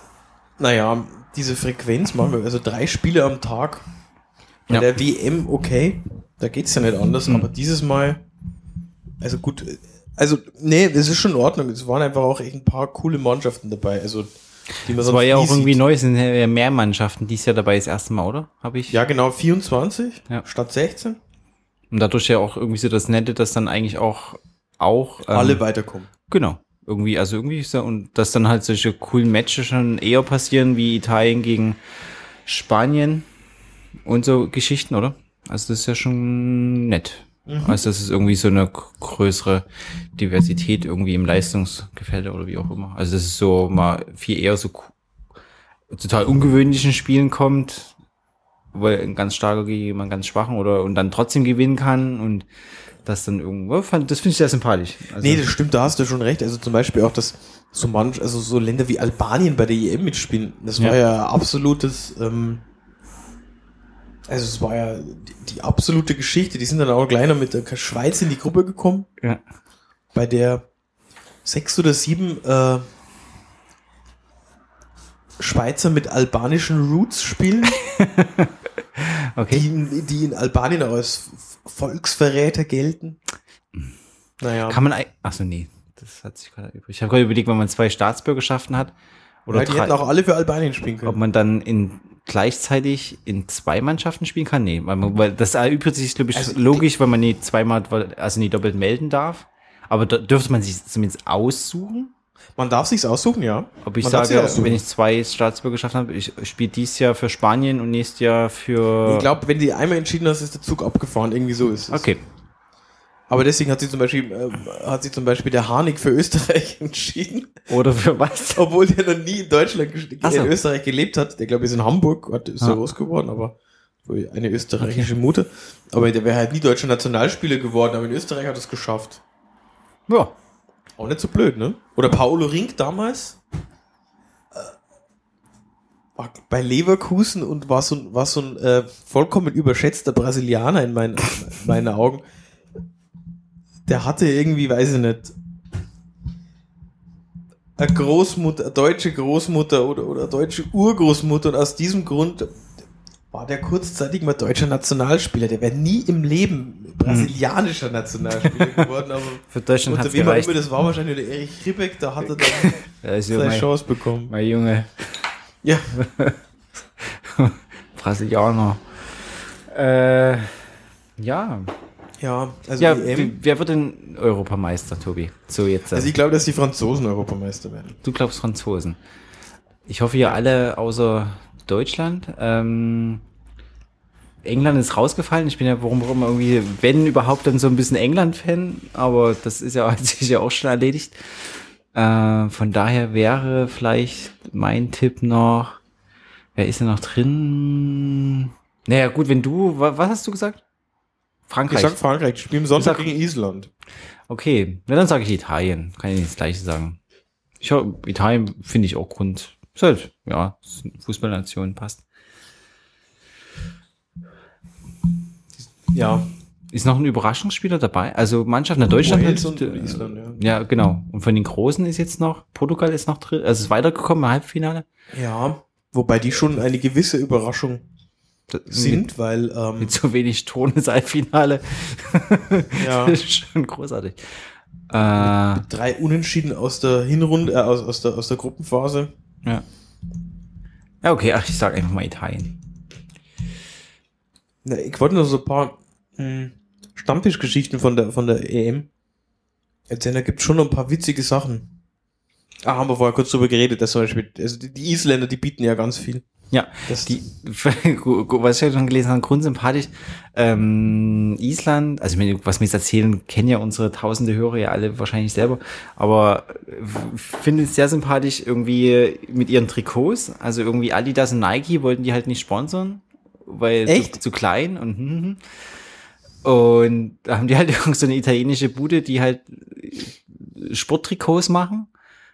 naja, diese Frequenz machen wir, also drei Spiele am Tag. Bei
Ja.
der WM, okay, da geht's ja nicht anders,
Mhm.
aber dieses Mal, also gut, also, nee, es ist schon in Ordnung. Es waren einfach auch echt ein paar coole Mannschaften dabei, also, die
das war ja auch irgendwie
sieht.
neu, es sind ja mehr Mannschaften dies Jahr dabei das erste Mal, oder? Habe ich.
Ja, genau, 24
Ja.
statt 16.
Und dadurch ja auch irgendwie so das Nette, dass dann eigentlich auch auch ähm,
Alle weiterkommen.
Genau. Irgendwie, also irgendwie ist da, und dass dann halt solche coolen Matches schon eher passieren wie Italien gegen Spanien und so Geschichten, oder? Also das ist ja schon nett. Also das ist irgendwie so eine größere Diversität irgendwie im Leistungsgefälle oder wie auch immer. Also das ist so mal viel eher so total ungewöhnlichen Spielen kommt, weil ein ganz starker gegen jemanden ganz schwachen oder und dann trotzdem gewinnen kann und das dann irgendwo, fand- das finde ich sehr sympathisch. Also,
Nee, das stimmt, da hast du schon recht. Also zum Beispiel auch, dass so manch, also so Länder wie Albanien bei der EM mitspielen, das war
Ja.
ja absolutes, ähm, also es war ja die, die absolute Geschichte. Die sind dann auch noch mit der Schweiz in die Gruppe gekommen,
ja.
bei der sechs oder sieben äh, Schweizer mit albanischen Roots spielen,
Okay.
die, in- die in Albanien auch als Volksverräter gelten. Naja.
Kann man, ei- ach so, nee, das hat sich gerade übrig. Ich habe gerade überlegt, wenn man zwei Staatsbürgerschaften hat Oder
ja, die hätten auch alle für Albanien spielen
ob
können.
man dann in gleichzeitig in zwei Mannschaften spielen kann? Nee, weil, weil das erübrigt sich, glaube ich,
Also,
logisch, weil man nie zweimal, also nie doppelt melden darf. Aber da dürfte man sich zumindest aussuchen.
Man darf sich's aussuchen, ja.
Ob ich
Man
sage, wenn ich zwei Staatsbürgerschaften habe, ich spiele dieses Jahr für Spanien und nächstes Jahr für.
Ich glaube, wenn die einmal entschieden hast, ist der Zug abgefahren. Irgendwie so ist es.
okay.
Aber deswegen hat sich zum Beispiel, äh, hat sich zum Beispiel der Harnik für Österreich entschieden,
Oder für was?
obwohl der noch nie in Deutschland,
so.
in Österreich gelebt hat. Der glaube ich ist in Hamburg, hat, ist
Ah.
ja groß geworden, aber eine österreichische Mutter. Aber der wäre halt nie deutscher Nationalspieler geworden, aber in Österreich hat er es geschafft.
Ja.
Auch nicht so blöd, ne? Oder Paolo Rink damals äh, war bei Leverkusen und war so, ein- war so ein äh, vollkommen überschätzter Brasilianer in meinen, in meinen Augen. Der hatte irgendwie, weiß ich nicht, eine Großmutter, eine deutsche Großmutter oder, oder deutsche Urgroßmutter und aus diesem Grund war der kurzzeitig mal deutscher Nationalspieler. Der wäre nie im Leben brasilianischer Nationalspieler geworden, aber
Für Deutschland hat es gereicht.
immer das war wahrscheinlich der Erich Ribbeck, da hat er dann seine Chance bekommen.
mein Junge
Ja,
Brasilianer. Äh, ja.
Ja, also
Ja,
EM,
wer wird denn Europameister, Tobi? So jetzt.
also ich glaube, dass die Franzosen Europameister werden.
Du glaubst Franzosen. Ich hoffe, ihr alle außer Deutschland. Ähm, England ist rausgefallen. Ich bin ja warum auch immer irgendwie, wenn überhaupt, dann so ein bisschen England-Fan. Aber das ist ja hat sich ja auch schon erledigt. Äh, von daher wäre vielleicht mein Tipp noch. Wer ist denn noch drin? Naja, gut, wenn du, wa- was hast du gesagt?
Ich
Frankreich.
sag Frankreich, die spielen Sonntag
sag-
gegen Island.
Okay, na dann sage ich Italien. Kann ich nicht das gleiche sagen. Ich Italien finde ich auch Grund. Ist halt, ja, Fußballnation passt.
Ja,
Ist noch ein Überraschungsspieler dabei? Also Mannschaften in Deutschland
Wales und Island, ja.
Ja, genau. Und von den Großen ist jetzt noch, Portugal ist noch drin, also ist weitergekommen im Halbfinale.
Ja, wobei die schon eine gewisse Überraschung Sind, weil
Mit,
ähm,
mit so wenig Ton ins Halbfinale.
ja,
Das ist schon großartig. Äh,
drei Unentschieden aus der Hinrunde, äh, aus, aus, der, aus der Gruppenphase.
ja. Ja, okay, ach, ich sag einfach mal Italien.
Na, ich wollte noch so ein paar mh, Stammtischgeschichten von der, von der EM erzählen. Da gibt schon noch ein paar witzige Sachen. Ah, haben wir vorher kurz drüber geredet, dass zum Beispiel, also die, die Isländer, die bieten ja ganz viel.
Ja,
Das,
die, was ich ja schon gelesen habe, grundsympathisch. Ähm, Island, also was wir jetzt erzählen, kennen ja unsere tausende Hörer ja alle wahrscheinlich selber, aber finde es sehr sympathisch irgendwie mit ihren Trikots. Also irgendwie Adidas und Nike wollten die halt nicht sponsern, weil
Echt?
Zu, zu klein und hm, hm. und da haben die halt irgend so eine italienische Bude, die halt Sporttrikots machen.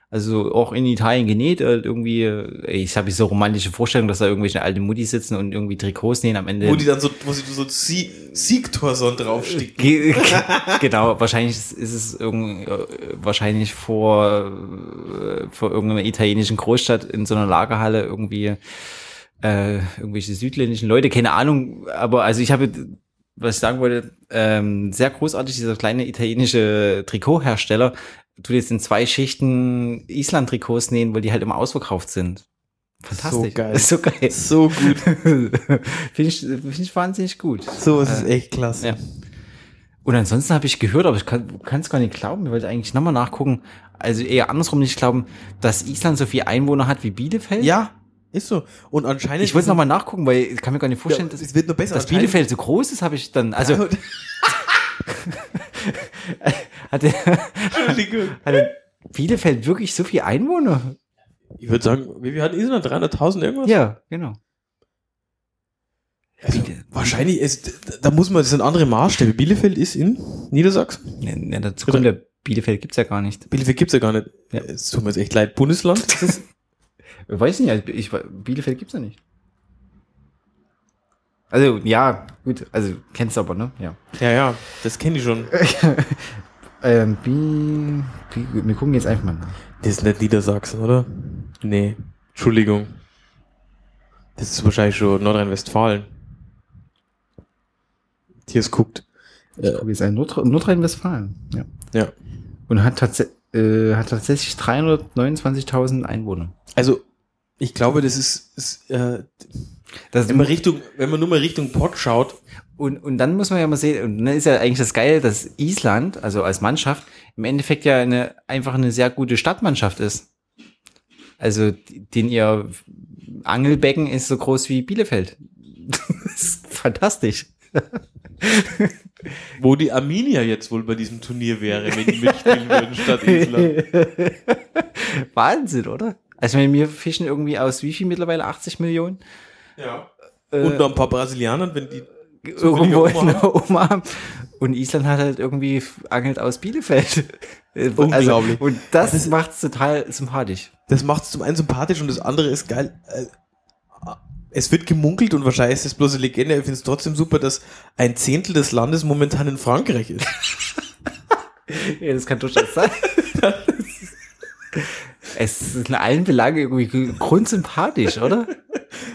Also auch in Italien genäht, äh, irgendwie, äh, ich habe so romantische Vorstellungen, dass da irgendwelche alte Mutti sitzen und irgendwie Trikots nähen am Ende.
wo die dann so, wo sie so Sie Siegtorson draufsticken.
Ge- genau, wahrscheinlich ist es irgend, äh, wahrscheinlich vor, vor irgendeiner italienischen Großstadt in so einer Lagerhalle irgendwie äh, irgendwelche südländischen Leute, keine Ahnung, aber also ich habe, was ich sagen wollte, ähm, sehr großartig, dieser kleine italienische Trikothersteller tut jetzt in zwei Schichten Island-Trikots nähen, weil die halt immer ausverkauft sind. Fantastisch.
So geil.
So geil.
So gut.
Finde ich, find ich wahnsinnig gut.
So ist es echt klasse.
Ja. Und ansonsten habe ich gehört, aber ich kann es gar nicht glauben, ich wollte eigentlich nochmal nachgucken, also eher andersrum nicht glauben, dass Island so viel Einwohner hat wie Bielefeld.
Ja, ist so. Und anscheinend.
Ich wollte
ist-
nochmal nachgucken, weil ich kann mir gar nicht vorstellen,
ja,
dass,
es wird nur besser.
dass Bielefeld so groß ist, habe ich dann, also
Ja,
hatte,
Entschuldigung.
hatte Bielefeld wirklich so viel Einwohner?
Ich würde sagen, wie viel hat Island? 300.000 irgendwas?
Ja, genau.
Also, wahrscheinlich ist, da muss man, das sind andere Maßstäbe. Bielefeld ist in Niedersachsen.
Ja, ja, dazu kommt der Bielefeld gibt's ja gar nicht.
Bielefeld gibt's ja gar nicht.
Ja.
Es tut mir jetzt echt leid. Bundesland?
Ich weiß nicht, also ich, Bielefeld gibt's ja nicht. Also, ja, gut, also kennst du aber, ne? Ja.
ja, ja, das kenne ich schon.
Ähm, Bi, Bi, wir gucken jetzt einfach mal nach.
Das ist nicht Niedersachsen, oder? Nee. Entschuldigung. Das ist wahrscheinlich schon Nordrhein-Westfalen. Hier es guckt.
Ich gucke jetzt ein Nord Nordrhein-Westfalen. Ja.
Ja.
Und hat, tats äh, hat tatsächlich 329.000 Einwohner.
Also Ich glaube, das ist, ist äh,
Das
wenn man Richtung, wenn man nur mal Richtung Pott schaut,
Und, und dann muss man ja mal sehen, und dann ist ja eigentlich das Geile, dass Island, also als Mannschaft, im Endeffekt ja eine, einfach eine sehr gute Stadtmannschaft ist. Also, den ihr Angelbecken ist so groß wie Bielefeld. das ist fantastisch.
wo die Arminia jetzt wohl bei diesem Turnier wäre, wenn die mitspielen würden statt Island.
Wahnsinn, oder? Also, wenn wir fischen irgendwie aus wie viel mittlerweile? 80 Millionen?
Ja. Und noch ein paar Brasilianern, wenn die
Irgendwo
die
in der Oma haben. Und Island hat halt irgendwie angelt aus Bielefeld.
Unglaublich.
Also, und das,
Das ist-
macht's total sympathisch.
Das macht es zum einen sympathisch und das andere ist geil. Äh, Es wird gemunkelt und wahrscheinlich ist es bloß eine Legende. Ich finde es trotzdem super, dass ein Zehntel des Landes momentan in Frankreich ist.
Ja, das kann durchaus sein. es ist in allen Belangen irgendwie grundsympathisch, oder?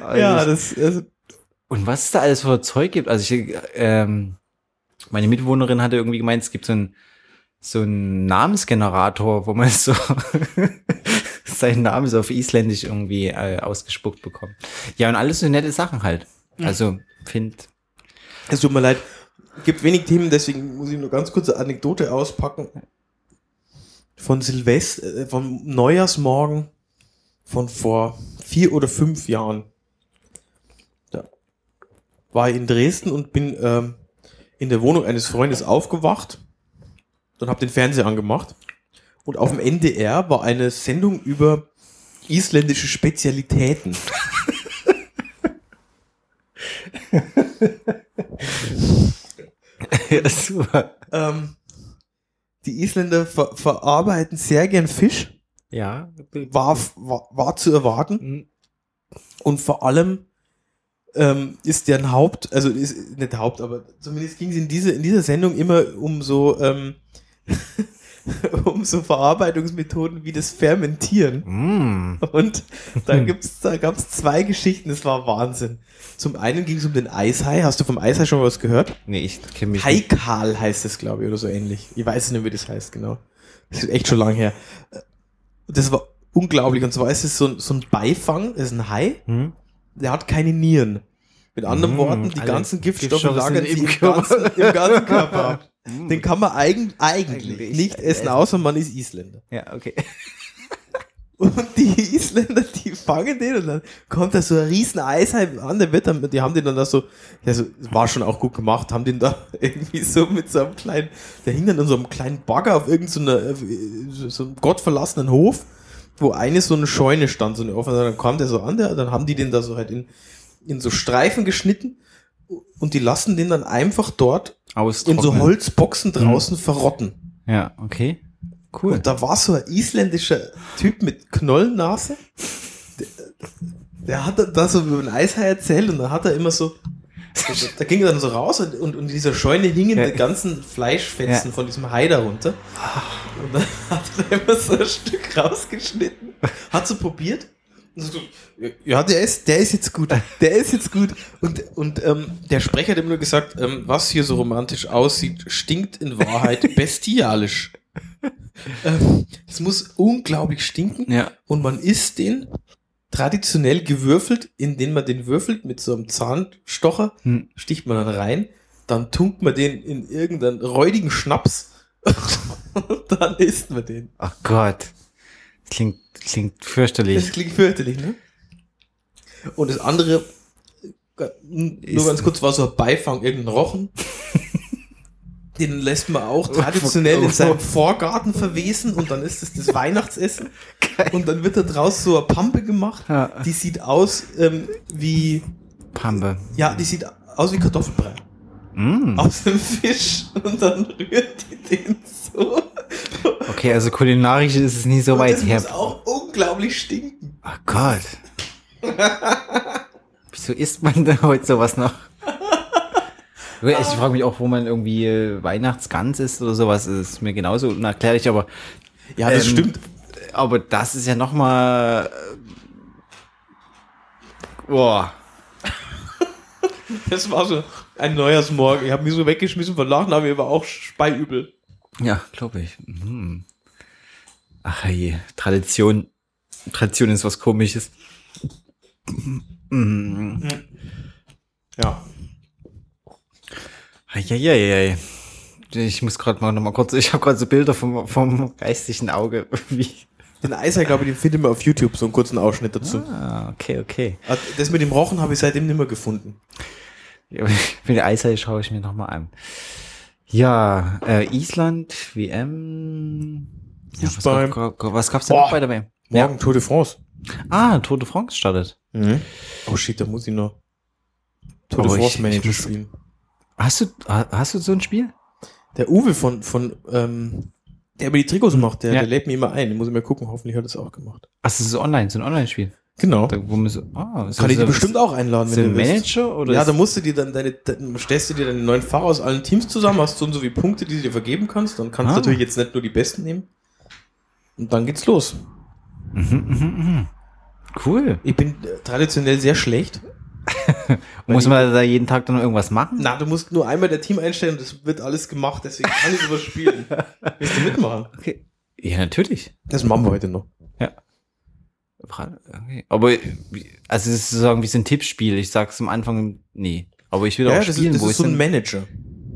Also,
das. Also,
Und was es da alles für Zeug gibt. Also ich, ähm, meine Mitbewohnerin hatte irgendwie gemeint, es gibt so ein so ein Namensgenerator, wo man so seinen Namen so auf Isländisch irgendwie äh, ausgespuckt bekommt. Ja, und alles so nette Sachen halt. Also, find,
es tut mir leid. Gibt wenig Themen, deswegen muss ich nur ganz kurze Anekdote auspacken. Von Silvester, äh, vom Neujahrsmorgen von vor vier oder fünf Jahren. Da war ich in Dresden und bin ähm, in der Wohnung eines Freundes aufgewacht und habe den Fernseher angemacht. Und auf dem NDR war eine Sendung über isländische Spezialitäten.
ja, super.
Ähm, die Isländer ver verarbeiten sehr gern Fisch,
Ja.
war, war, war zu erwarten.
Mhm.
Und vor allem ähm, ist deren Haupt, also ist nicht Haupt, aber zumindest ging es in, diese, in dieser Sendung immer um so, ähm, um so Verarbeitungsmethoden wie das Fermentieren.
Mm.
Und da gibt's, da gab's zwei Geschichten, das war Wahnsinn. Zum einen ging es um den Eishai. Hast du vom Eishai schon mal was gehört?
Nee, ich kenne mich nicht.
Haikal heißt es, glaube ich, oder so ähnlich. Ich weiß nicht, wie das heißt, genau. Das ist echt schon lang her. Das war unglaublich. Und zwar ist es so, ein- so ein Beifang, ist ein Hai,
Hm?
der hat keine Nieren. Mit anderen
Mm,
Worten, die ganzen Giftstoffe
Giftstoffe
lagern
im
ganzen, im ganzen Körper ab. Den kann man eigen, eigentlich,
Eigentlich
nicht essen, außer man ist Isländer.
Ja, okay.
Und die Isländer, die fangen den und dann kommt da so ein riesen Eishai an, der wird dann, die haben den dann da so, also war schon auch gut gemacht, haben den da irgendwie so mit so einem kleinen, der hing dann in so einem kleinen Bagger auf irgendeiner, so, so einem gottverlassenen Hof, wo eine so eine Scheune stand, so eine offene, dann kam der so an, der, dann haben die den da so halt in, in so Streifen geschnitten und die lassen den dann einfach dort
Aus
in so Holzboxen draußen verrotten.
Ja, okay. Cool.
Und da war so ein isländischer Typ mit Knollennase. Der, der hat da so über den Eishai erzählt und dann hat er immer so, da ging er dann so raus und, und, und in dieser Scheune hingen
Ja.
die ganzen Fleischfetzen
Ja.
von diesem Hai darunter. Und dann hat er immer so ein Stück rausgeschnitten, hat so probiert. Ja, der ist, der ist jetzt gut. Der ist jetzt gut. Und, und ähm, der Sprecher hat immer nur gesagt, ähm, was hier so romantisch aussieht, stinkt in Wahrheit bestialisch. ähm, es muss unglaublich stinken
Ja.
und man isst den traditionell gewürfelt, indem man den würfelt mit so einem Zahnstocher,
Hm.
sticht man dann rein, dann tunkt man den in irgendeinen räudigen Schnaps und dann isst man den.
Oh Gott. Klingt, klingt
Das
fürchterlich.
klingt fürchterlich, ne? Und das andere, nur ganz kurz, war so ein Beifang, irgendein Rochen. Den lässt man auch traditionell in seinem Vorgarten verwesen und dann ist es das Weihnachtsessen. Und dann wird da draus so eine Pampe gemacht.
Ja.
Die sieht aus ähm, wie,
Pampe.
ja, die sieht aus wie Kartoffelbrei.
Mm.
Aus dem Fisch. Und dann rührt die den so.
Okay, also kulinarisch ist es nie so
Und
weit
das
her.
muss auch unglaublich stinken.
Oh Gott. Wieso isst man denn heute sowas noch? Ich frage mich auch, wo man irgendwie äh, Weihnachtsgans isst oder sowas. Das ist mir genauso unerklärlich, aber,
Ja, das
Ähm,
stimmt.
aber das ist ja noch mal. äh, Boah.
Das war so ein Neujahrsmorgen. Ich habe mich so weggeschmissen von Lachen, aber mir war auch speiübel.
Ja, glaube ich. Mhm. Ach je, Tradition. Tradition ist was komisches. Mm.
Ja.
Eieiei. Ich muss gerade mal noch mal kurz, ich habe gerade so Bilder vom, vom geistigen Auge. Wie?
Den Eiser, glaube ich, den findet man auf YouTube, so einen kurzen Ausschnitt dazu.
Ah, okay, okay.
Ah, Das mit dem Rochen habe ich seitdem nicht mehr gefunden.
Ja, Für die Eisei schaue ich mir noch mal an. Ja, äh, Island, WM. Ja, was, gab, was gab's denn
Boah.
noch bei der WM?
Morgen Tour de France.
Ah, Tour de France startet.
Oh shit, da muss ich noch Tour de France Manager
muss-
spielen.
Hast du, ha- hast du so ein Spiel?
Der Uwe von, von ähm, der über die Trikots macht, der,
Ja.
der lädt mir immer ein. Den muss ich mal gucken, hoffentlich hat er es auch gemacht.
Ach, das ist online, so ein Online-Spiel.
Genau.
Da, wo man so, ah,
Kann ich dir bestimmt auch einladen,
der
du willst.
Manager oder?
Ja,
ist-
da musst du dir dann deine, dann stellst du dir deine neuen Fahrer aus allen Teams zusammen, hast so und so wie Punkte, die du dir vergeben kannst. Dann kannst
Ah.
du natürlich jetzt nicht nur die besten nehmen. Und dann geht's los.
Mhm, mhm, mhm. Cool.
Ich bin äh, traditionell sehr schlecht.
Muss man da jeden Tag dann irgendwas machen?
Na, du musst nur einmal der Team einstellen und das wird alles gemacht, deswegen kann ich sowas spielen. Willst du mitmachen?
Okay. Ja, natürlich.
Das machen wir heute noch.
Fra- Okay. Aber, also es ist sozusagen wie so ein Tippspiel. Ich sag's am Anfang, nee. Aber ich will
Ja,
auch
das ist,
spielen.
das
wo
ist
ist
so ein Manager.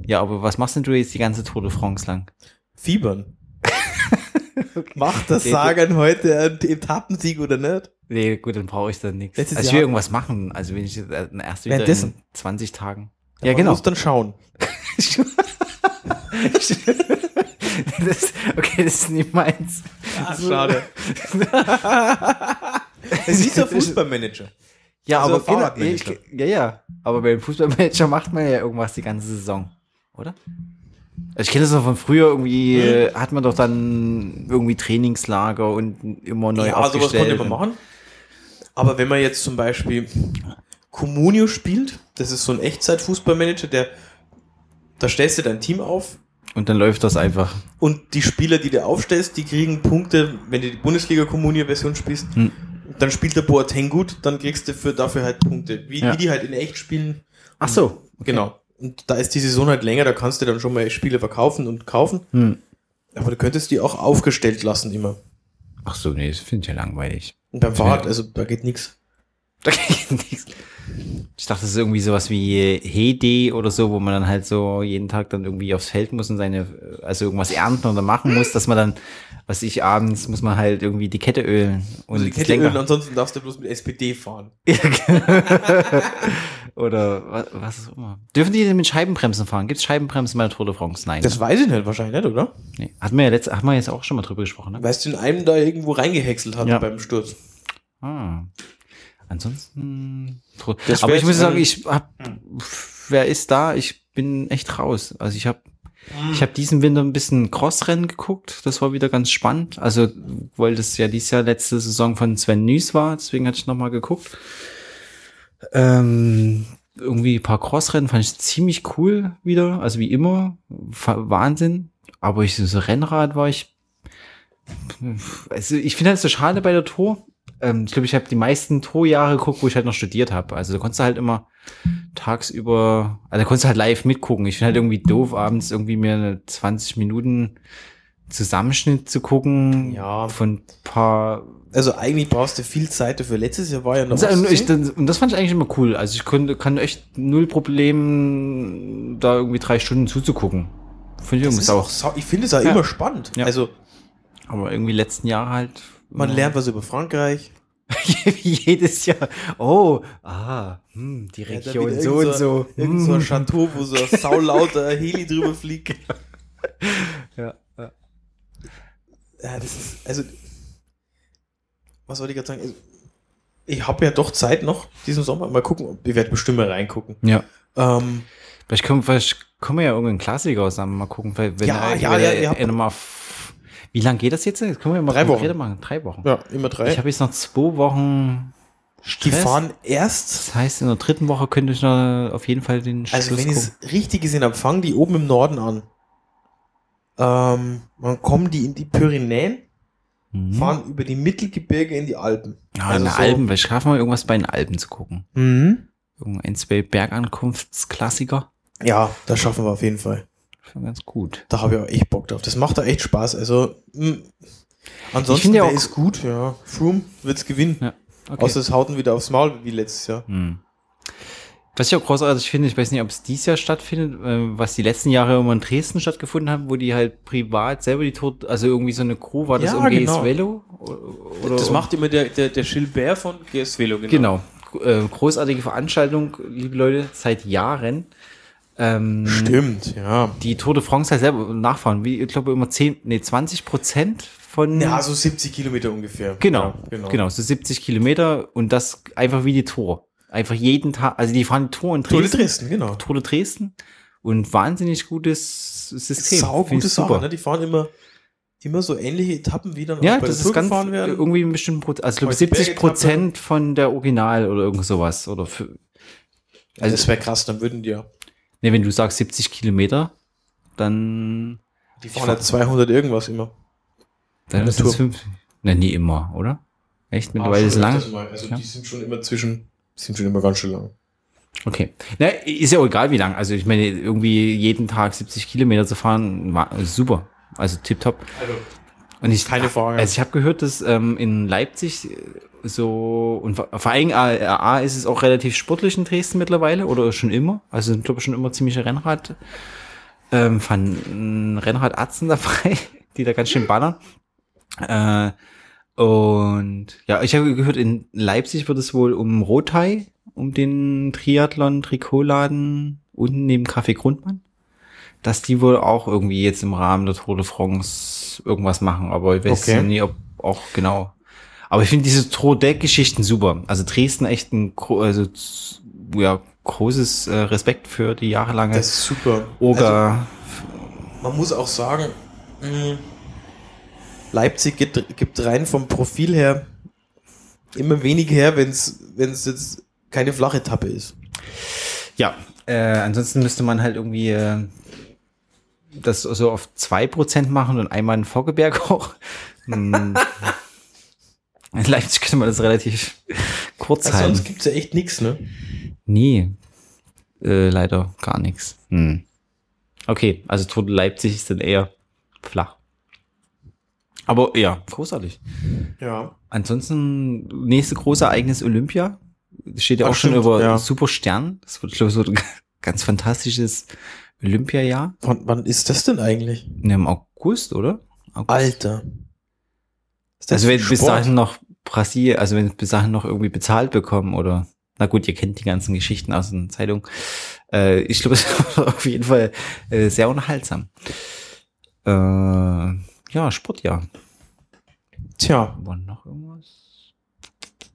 ja, aber was machst denn du jetzt die ganze Tour de France lang?
Fiebern. Macht das Sagen heute ein Etappensieg oder nicht?
Nee, gut, dann brauche ich dann nichts. Also ich will irgendwas machen. Also wenn ich jetzt äh, erst wieder in 20 Tagen.
Ja,
Ja, genau.
muss dann schauen.
das, okay, das ist nicht meins.
Ah, schade. Es ist der Fußballmanager.
Ja,
Also
aber genau, ja, ja. Aber beim Fußballmanager macht man ja irgendwas die ganze Saison, oder? Also ich kenne das noch von früher, irgendwie
Hm.
äh, hat man doch dann irgendwie Trainingslager und immer neu
Ja, sowas
aufgestellt.
konnte man machen. Aber wenn man jetzt zum Beispiel Comunio spielt, das ist so ein Echtzeit-Fußballmanager, der da stellst du dein Team auf
Und dann läuft das einfach.
und die Spieler, die du aufstellst, die kriegen Punkte, wenn du die Bundesliga-Comunio-Version spielst,
Hm.
dann spielt der Boateng gut, dann kriegst du für, dafür halt Punkte. Wie,
Ja.
wie die halt in echt spielen.
Ach so.
Genau. Und da ist die Saison halt länger, da kannst du dann schon mal Spiele verkaufen und kaufen.
Hm.
Aber du könntest die auch aufgestellt lassen immer.
Ach so, nee, das finde ich ja langweilig.
Und beim Fahrrad, also da geht nichts.
Da geht nichts. Ich dachte, das ist irgendwie sowas wie Heyday oder so, wo man dann halt so jeden Tag dann irgendwie aufs Feld muss und seine, also irgendwas ernten oder machen muss, dass man dann, was ich abends, muss man halt irgendwie die Kette ölen und
Also die Kette ölen, ansonsten darfst du bloß mit SPD fahren.
oder was, was auch immer. Dürfen die denn mit Scheibenbremsen fahren? Gibt es Scheibenbremsen bei der Tour de France? Nein.
Das weiß ich nicht, wahrscheinlich nicht, oder?
nee. Hatten wir ja letzt, haben wir jetzt auch schon mal drüber gesprochen, ne?
Weißt du, in einem da irgendwo reingehäckselt hat
Ja.
beim Sturz.
Ah. Ansonsten. Tour-
Das
Aber ich muss sagen, ich hab, wer ist da? Ich bin echt raus. Also ich habe ich habe diesen Winter ein bisschen Crossrennen geguckt. Das war wieder ganz spannend. Also, weil das ja dieses Jahr letzte Saison von Sven Nys war, deswegen hatte ich nochmal geguckt. Ähm, irgendwie ein paar Crossrennen fand ich ziemlich cool wieder. Also wie immer. Wahnsinn. Aber ich so Rennrad war ich. Also ich finde das so schade bei der Tour. Ähm, ich glaube, ich habe die meisten Tourjahre geguckt, wo ich halt noch studiert habe. Also da konntest du halt immer tagsüber, also da konntest du halt live mitgucken. Ich finde halt irgendwie doof, abends irgendwie mir eine 20 Minuten Zusammenschnitt zu gucken.
Ja.
Von paar.
Also eigentlich brauchst du viel Zeit dafür. Letztes Jahr war ja noch
und, ich, das, und das fand ich eigentlich immer cool. Also ich konnte, kann echt null Problem, da irgendwie drei Stunden zuzugucken. Finde ich irgendwie auch.
ich finde es
Ja.
immer spannend.
Ja.
Also
Aber irgendwie letzten Jahre halt.
Man lernt was über Frankreich.
Jedes Jahr. Oh, ah, hm, die
Ja,
Region
wieder
so und so.
Irgend so ein
hm.
Chateau, wo so ein saulauter Heli drüber fliegt.
Ja, ja.
Ja, das ist, also, was wollte ich gerade sagen? Also, Ich habe ja doch Zeit noch diesen Sommer. Mal gucken, ich werde bestimmt mal reingucken.
ja.
Ähm,
Vielleicht kommen, vielleicht kommen wir ja irgendeinen Klassiker zusammen. Mal gucken, weil wenn
Ja,
er-
ja,
wenn
ja,
er- er nochmal Wie lange geht das jetzt? Jetzt können wir mal
Drei Wochen.
machen. Drei Wochen.
ja, immer drei.
Ich habe jetzt noch zwei Wochen
die
Stress.
fahren erst,
Das heißt, in der dritten Woche könnte ich noch auf jeden Fall den
also
Schluss
wenn ich es richtig gesehen habe, fangen die oben im Norden an. Ähm, dann kommen die in die Pyrenäen,
Mhm.
fahren über die Mittelgebirge in die Alpen.
Ja,
Also
in
so-
Alpen, weil ich schaffe mal irgendwas bei den Alpen zu gucken.
Mhm.
Irgendein zwei Bergankunftsklassiker.
Ja, das schaffen wir auf jeden Fall.
Schon ganz gut.
Da habe ich auch echt Bock drauf. Das macht da echt Spaß. Also, mh.
Ich
ansonsten
finde ja
ist gut, ja. Froome wird's gewinnen.
Ja. Okay.
Außer es hauten wieder aufs Maul wie letztes Jahr.
Hm. Was ich auch großartig finde, ich weiß nicht, ob es dieses Jahr stattfindet, äh, was die letzten Jahre immer in Dresden stattgefunden hat, wo die halt privat selber die Tod, also irgendwie so eine Crew, war das
Ja,
irgendwie
genau.
Velo? Oder
Das macht immer der, der, der Gilbert von GS Velo,
Genau. Äh, großartige Veranstaltung, liebe Leute, seit Jahren. Ähm,
Stimmt, ja.
die Tour de France halt selber nachfahren, wie, ich glaube, immer 10, nee, 20 Prozent von.
Ja, so 70 Kilometer ungefähr.
Genau,
Ja,
genau. genau, so 70 Kilometer und das einfach wie die Tour. Einfach jeden Tag, also die fahren die Tour in
Tour
Dresden.
de Dresden, genau.
Tour de Dresden und wahnsinnig gutes System.
Sau gute Sache, ne? Die fahren immer, immer so ähnliche Etappen, wie dann
Ja,
auch bei
das ist
Tour
ganz
gefahren werden.
irgendwie ein bestimmten Prozent, also ich glaube
Heute
70 Prozent von der Original oder irgend sowas oder für,
Also das wäre krass, dann würden die ja.
Ne, wenn du sagst 70 Kilometer, dann,
Die fahren ja 200 irgendwas immer.
dann ist
Tour.
fünf, ne, nie immer, oder? Echt mittlerweile ist
schon
lang.
Also
Ja.
die sind schon immer zwischen, sind schon immer ganz schön lang.
Okay. Na, ist ja auch egal, wie lang. Also ich meine, irgendwie jeden Tag 70 Kilometer zu fahren, war super. Also tipptopp.
Also,
Und ich,
Keine Frage.
Also ich habe gehört, dass ähm, in Leipzig äh, so und vor allem A, A ist es auch relativ sportlich in Dresden mittlerweile oder schon immer. Also sind glaube ich schon immer ziemliche Rennrad ähm, von Rennradatzen dabei, die da ganz schön ballern. Äh, und ja, ich habe gehört, in Leipzig wird es wohl um Rothai, um den Triathlon Trikotladen unten neben Café Grundmann, dass die wohl auch irgendwie jetzt im Rahmen der Tour de France irgendwas machen, aber ich weiß
Okay.
ja nie, ob auch genau. Aber ich finde diese Tour de Geschichten super. Also Dresden echt ein also ja großes äh, Respekt für die jahrelange
das ist super.
Oga.
Also, man muss auch sagen, mh, Leipzig gibt, gibt rein vom Profil her immer wenig her, wenn es jetzt keine flache Etappe ist.
Ja, äh, ansonsten müsste man halt irgendwie äh, das so auf 2% machen und einmal in Vorgeberg auch. In Leipzig könnte man das relativ kurz
Also
halten.
sonst gibt es ja echt nichts, ne?
Nee, äh, leider gar nichts. Hm. Okay, also Tour de Leipzig ist dann eher flach. Aber ja, großartig.
Ja.
Ansonsten, nächste große Ereignis Olympia. Steht ja
Ach,
auch schon
stimmt,
über
ja.
Super Stern. Das wird, glaube ich, so ein ganz fantastisches Olympiajahr.
Wann, wann ist das denn eigentlich?
Ne, Im August, oder? August.
Alter. Ist das
Also wenn bis
Sport?
dahin noch Brasilien, also wenn bis dahin noch irgendwie bezahlt bekommen oder na gut, ihr kennt die ganzen Geschichten aus den Zeitungen. Äh, ich glaube, es war auf jeden Fall äh, sehr unterhaltsam. Äh, ja, Sportjahr.
Tja.
War noch irgendwas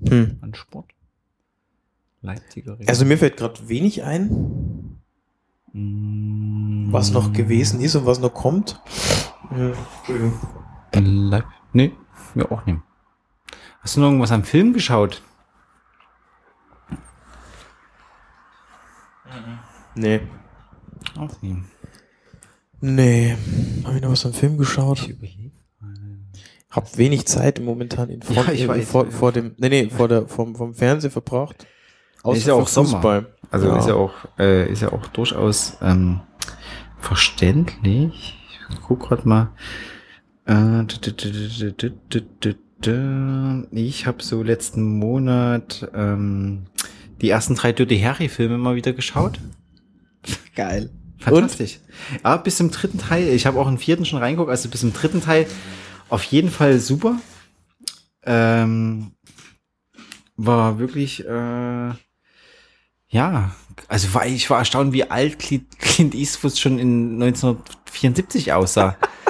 Hm.
an Sport? Leipziger Ring.
Also mir fällt gerade wenig ein,
Mm,
was noch gewesen ist und was noch kommt. Ja. Entschuldigung.
Leip nee, mir auch nicht. Hast du noch irgendwas am Film geschaut?
Nee.
Auch nie.
Nee. Habe ich noch was am Film geschaut? Hab wenig Zeit momentan in Front,
Ja, ich weiß.
vor, vor dem, nee, nee, vor der, vom, vom Fernsehen verbracht.
Ist ja auch Sommer. Also
Ja.
ist ja auch, äh, ist ja auch durchaus ähm, verständlich. Ich guck grad mal. Ich habe so letzten Monat ähm, die ersten drei Dirty Harry Filme mal wieder geschaut.
Geil.
Fantastisch. Ja, bis zum dritten Teil. Ich habe auch einen vierten schon reingeguckt. Also bis zum dritten Teil auf jeden Fall super. Ähm, war wirklich, äh, ja, also war, ich war erstaunt, wie alt Clint Eastwood schon in 1974 aussah.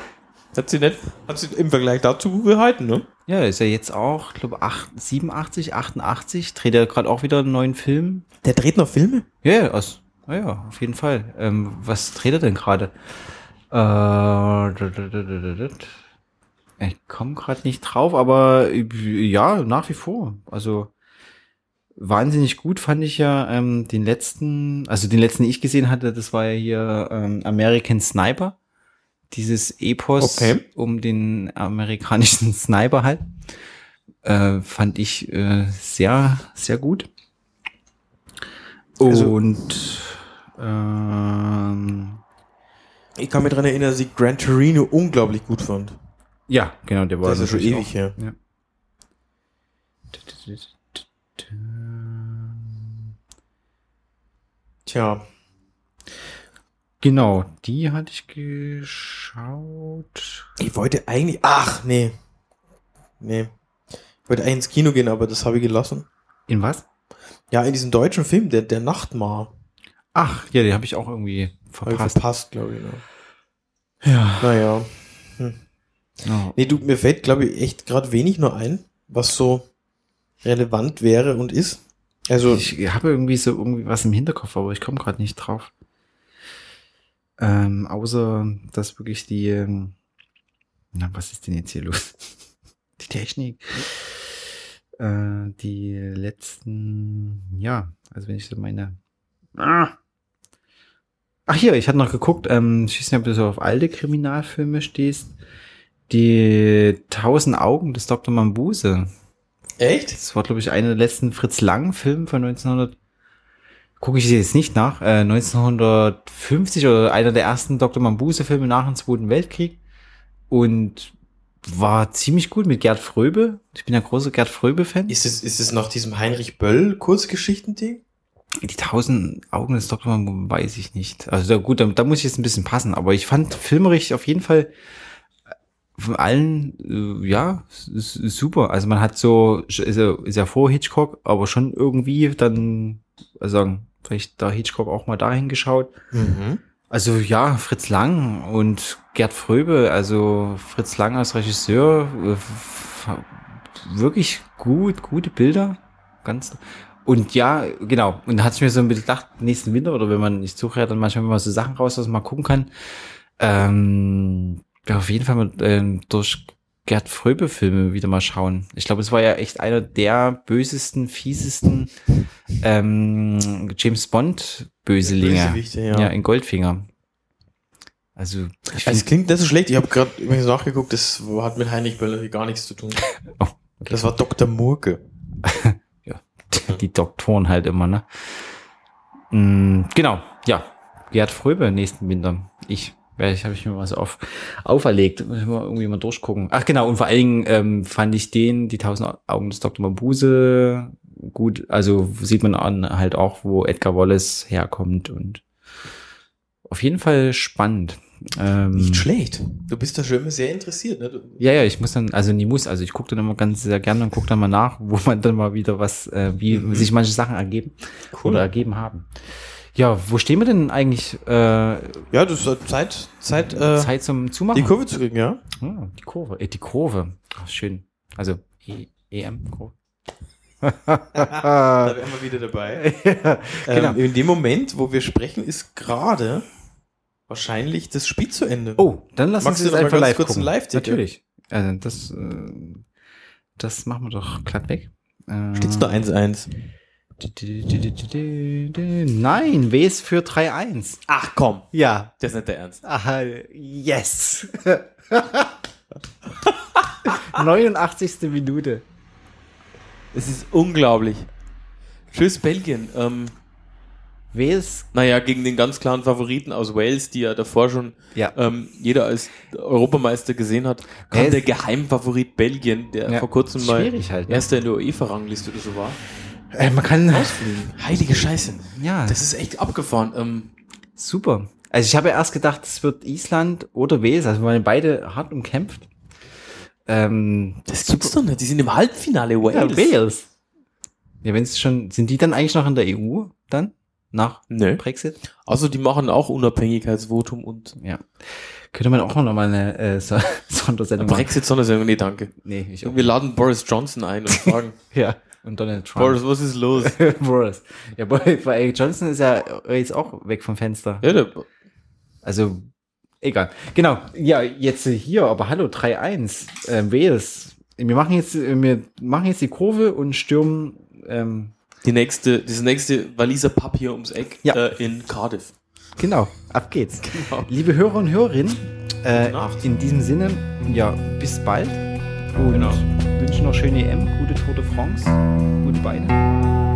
Hat sie nicht, hat sie im Vergleich dazu gut gehalten, ne?
ja, ist ja jetzt auch, ich glaube, 87, 88, dreht er gerade auch wieder einen neuen Film.
Der dreht noch Filme?
Ja, ja, aus, ja, ja, auf jeden Fall. Ähm, was dreht er denn gerade? Äh, ich komme gerade nicht drauf, aber ja, nach wie vor. Also wahnsinnig gut fand ich ja ähm, den letzten, also den letzten, den ich gesehen hatte, das war ja hier ähm, American Sniper. Dieses Epos
Okay.
um den amerikanischen Sniper halt. Äh, fand ich äh, sehr, sehr gut.
Also-
Und ähm,
Ich kann mich daran erinnern, dass ich Gran Torino unglaublich gut fand.
ja, genau, der war
Das ist schon ewig her.
Ja.
Tja.
Genau, die hatte ich geschaut.
Ich wollte eigentlich. Ach, nee. Nee. Ich wollte eigentlich ins Kino gehen, aber das habe ich gelassen.
In was?
Ja, in diesem deutschen Film, der, der Nachtmar.
Ach, ja, den habe ich auch irgendwie
Habe ich
verpasst.
verpasst, glaube ich. Ne?
Ja.
Naja.
Oh.
Nee, du, mir fällt, glaube ich, echt gerade wenig nur ein, was so relevant wäre und ist. Also,
Ich habe irgendwie so irgendwie was im Hinterkopf, aber ich komme gerade nicht drauf. Ähm, außer, dass wirklich die, ähm, na, was ist denn jetzt hier los? Die Technik. Äh, die letzten, ja, also wenn ich so meine, ah. Ach hier, ich hatte noch geguckt, ähm, weiß nicht, ob du so auf alte Kriminalfilme stehst. Die Tausend Augen des Dr. Mambuse.
echt?
Das war, glaube ich, einer der letzten Fritz Lang-Filme von 1900. Gucke ich jetzt nicht nach. Äh, 1950 oder einer der ersten Dr. Mambuse-Filme nach dem Zweiten Weltkrieg. Und war ziemlich gut mit Gerd Fröbe. Ich bin ja großer Gerd Fröbe-Fan.
Ist es, ist es nach diesem Heinrich Böll Kurzgeschichtending?
Die tausend Augen des Dr. Mambuse weiß ich nicht. Also da, gut, da, da muss ich jetzt ein bisschen passen. Aber ich fand filmerisch auf jeden Fall von allen, äh, ja, super. Also man hat so, ist ja, ist ja vor Hitchcock, aber schon irgendwie dann, also sagen, vielleicht da Hitchcock auch mal dahin geschaut.
Mhm.
Also ja, Fritz Lang und Gerd Fröbe, also Fritz Lang als Regisseur, äh, wirklich gut, gute Bilder, ganz und ja, genau. Und da hatte ich mir so ein bisschen gedacht, nächsten Winter oder wenn man, ich suche ja dann manchmal mal so Sachen raus, was man gucken kann. Ähm, ja, auf jeden Fall mal ähm, durch Gerd Fröbe Filme wieder mal schauen. Ich glaube, es war ja echt einer der bösesten, fiesesten ähm, James Bond Böselinge.
Bösewichte, ja.
ja. in Goldfinger. Also, ich
Also, es klingt nicht so schlecht. Ich habe gerade übrigens nachgeguckt, das hat mit Heinrich Böll gar nichts zu tun.
Oh, okay.
Das war Dr. Murke.
die Doktoren halt immer, ne? Mm, genau, ja. Gerd Fröbe nächsten Winter. Ich, ich habe ich mir so auf, auferlegt. Muss ich mal irgendwie mal durchgucken. Ach genau, und vor allen Dingen ähm, fand ich den, die tausend Augen des Dr. Mabuse, gut. Also sieht man an halt auch, wo Edgar Wallace herkommt und auf jeden Fall spannend. Ähm,
Nicht schlecht. Du bist da schon immer sehr interessiert, ne?
Ja, ja, ich muss dann, also nie muss, also ich gucke dann immer ganz sehr gerne und gucke dann mal nach, wo man dann mal wieder was, äh, wie
Mhm.
sich manche Sachen ergeben oder ergeben haben. Ja, wo stehen wir denn eigentlich äh,
ja, das ist Zeit, Zeit, äh,
Zeit zum Zumachen?
die Kurve zu kriegen, ja?
Ah, die Kurve, äh, die Kurve. Ach, schön. Also e EM-Kurve.
Da wären wir wieder dabei.
genau.
Ähm, in dem Moment, wo wir sprechen, ist gerade wahrscheinlich das Spiel zu Ende.
Oh, dann lass
Magst noch mal
einfach live
kurz
gucken.
einen Live-Ticker?
Natürlich. Also das, äh, das machen wir doch glatt weg.
Steht's nur 1-1.
Nein, W ist für 3-1.
Ach komm,
Ja.
das ist nicht der Ernst.
Ah, yes. 89. Minute.
Es ist unglaublich. Tschüss, Belgien. Ähm,
W ist,
naja, gegen den ganz klaren Favoriten aus Wales, die ja davor schon
ja.
ähm, jeder als Europameister gesehen hat, kam der Geheimfavorit Belgien, der
Ja,
vor kurzem mal
halt, ne?
erster in der UEFA-Rangliste oder so war.
Äh, man kann,
Ausfliegen. Heilige Scheiße.
ja,
Das ist echt abgefahren. Ähm,
super. Also ich habe ja erst gedacht, es wird Island oder Wales, also wir waren beide hart umkämpft. Ähm,
das gibt's doch nicht. Die sind im Halbfinale Wales.
ja, Wales. Ja, wenn es schon, sind die dann eigentlich noch in der EU dann? Nach
Nö.
Brexit?
Also die machen auch Unabhängigkeitsvotum und
Ja. Könnte man auch noch mal eine äh, so Sondersendung machen.
Brexit Sondersendung. Nee, danke.
Nee, ich auch.
Wir laden Boris Johnson ein und fragen,
Ja. Und Donald Trump.
Boris, was ist los?
Boris. Ja, Boris, weil Johnson ist ja jetzt auch weg vom Fenster.
Ja, der,
Also, egal. Genau. Ja, jetzt hier, aber hallo, 3-1. Ähm, Wales. Wir machen jetzt, äh, wir machen jetzt die Kurve und stürmen, ähm,
die nächste, das nächste Waliser Pub hier ums Eck
Ja.
äh, in Cardiff.
genau, ab geht's.
Genau.
Liebe Hörer und Hörerinnen, äh, in diesem Sinne, ja, bis bald. Und
Genau.
Wünschen noch schöne EM, gute Tour de France, gute Beine.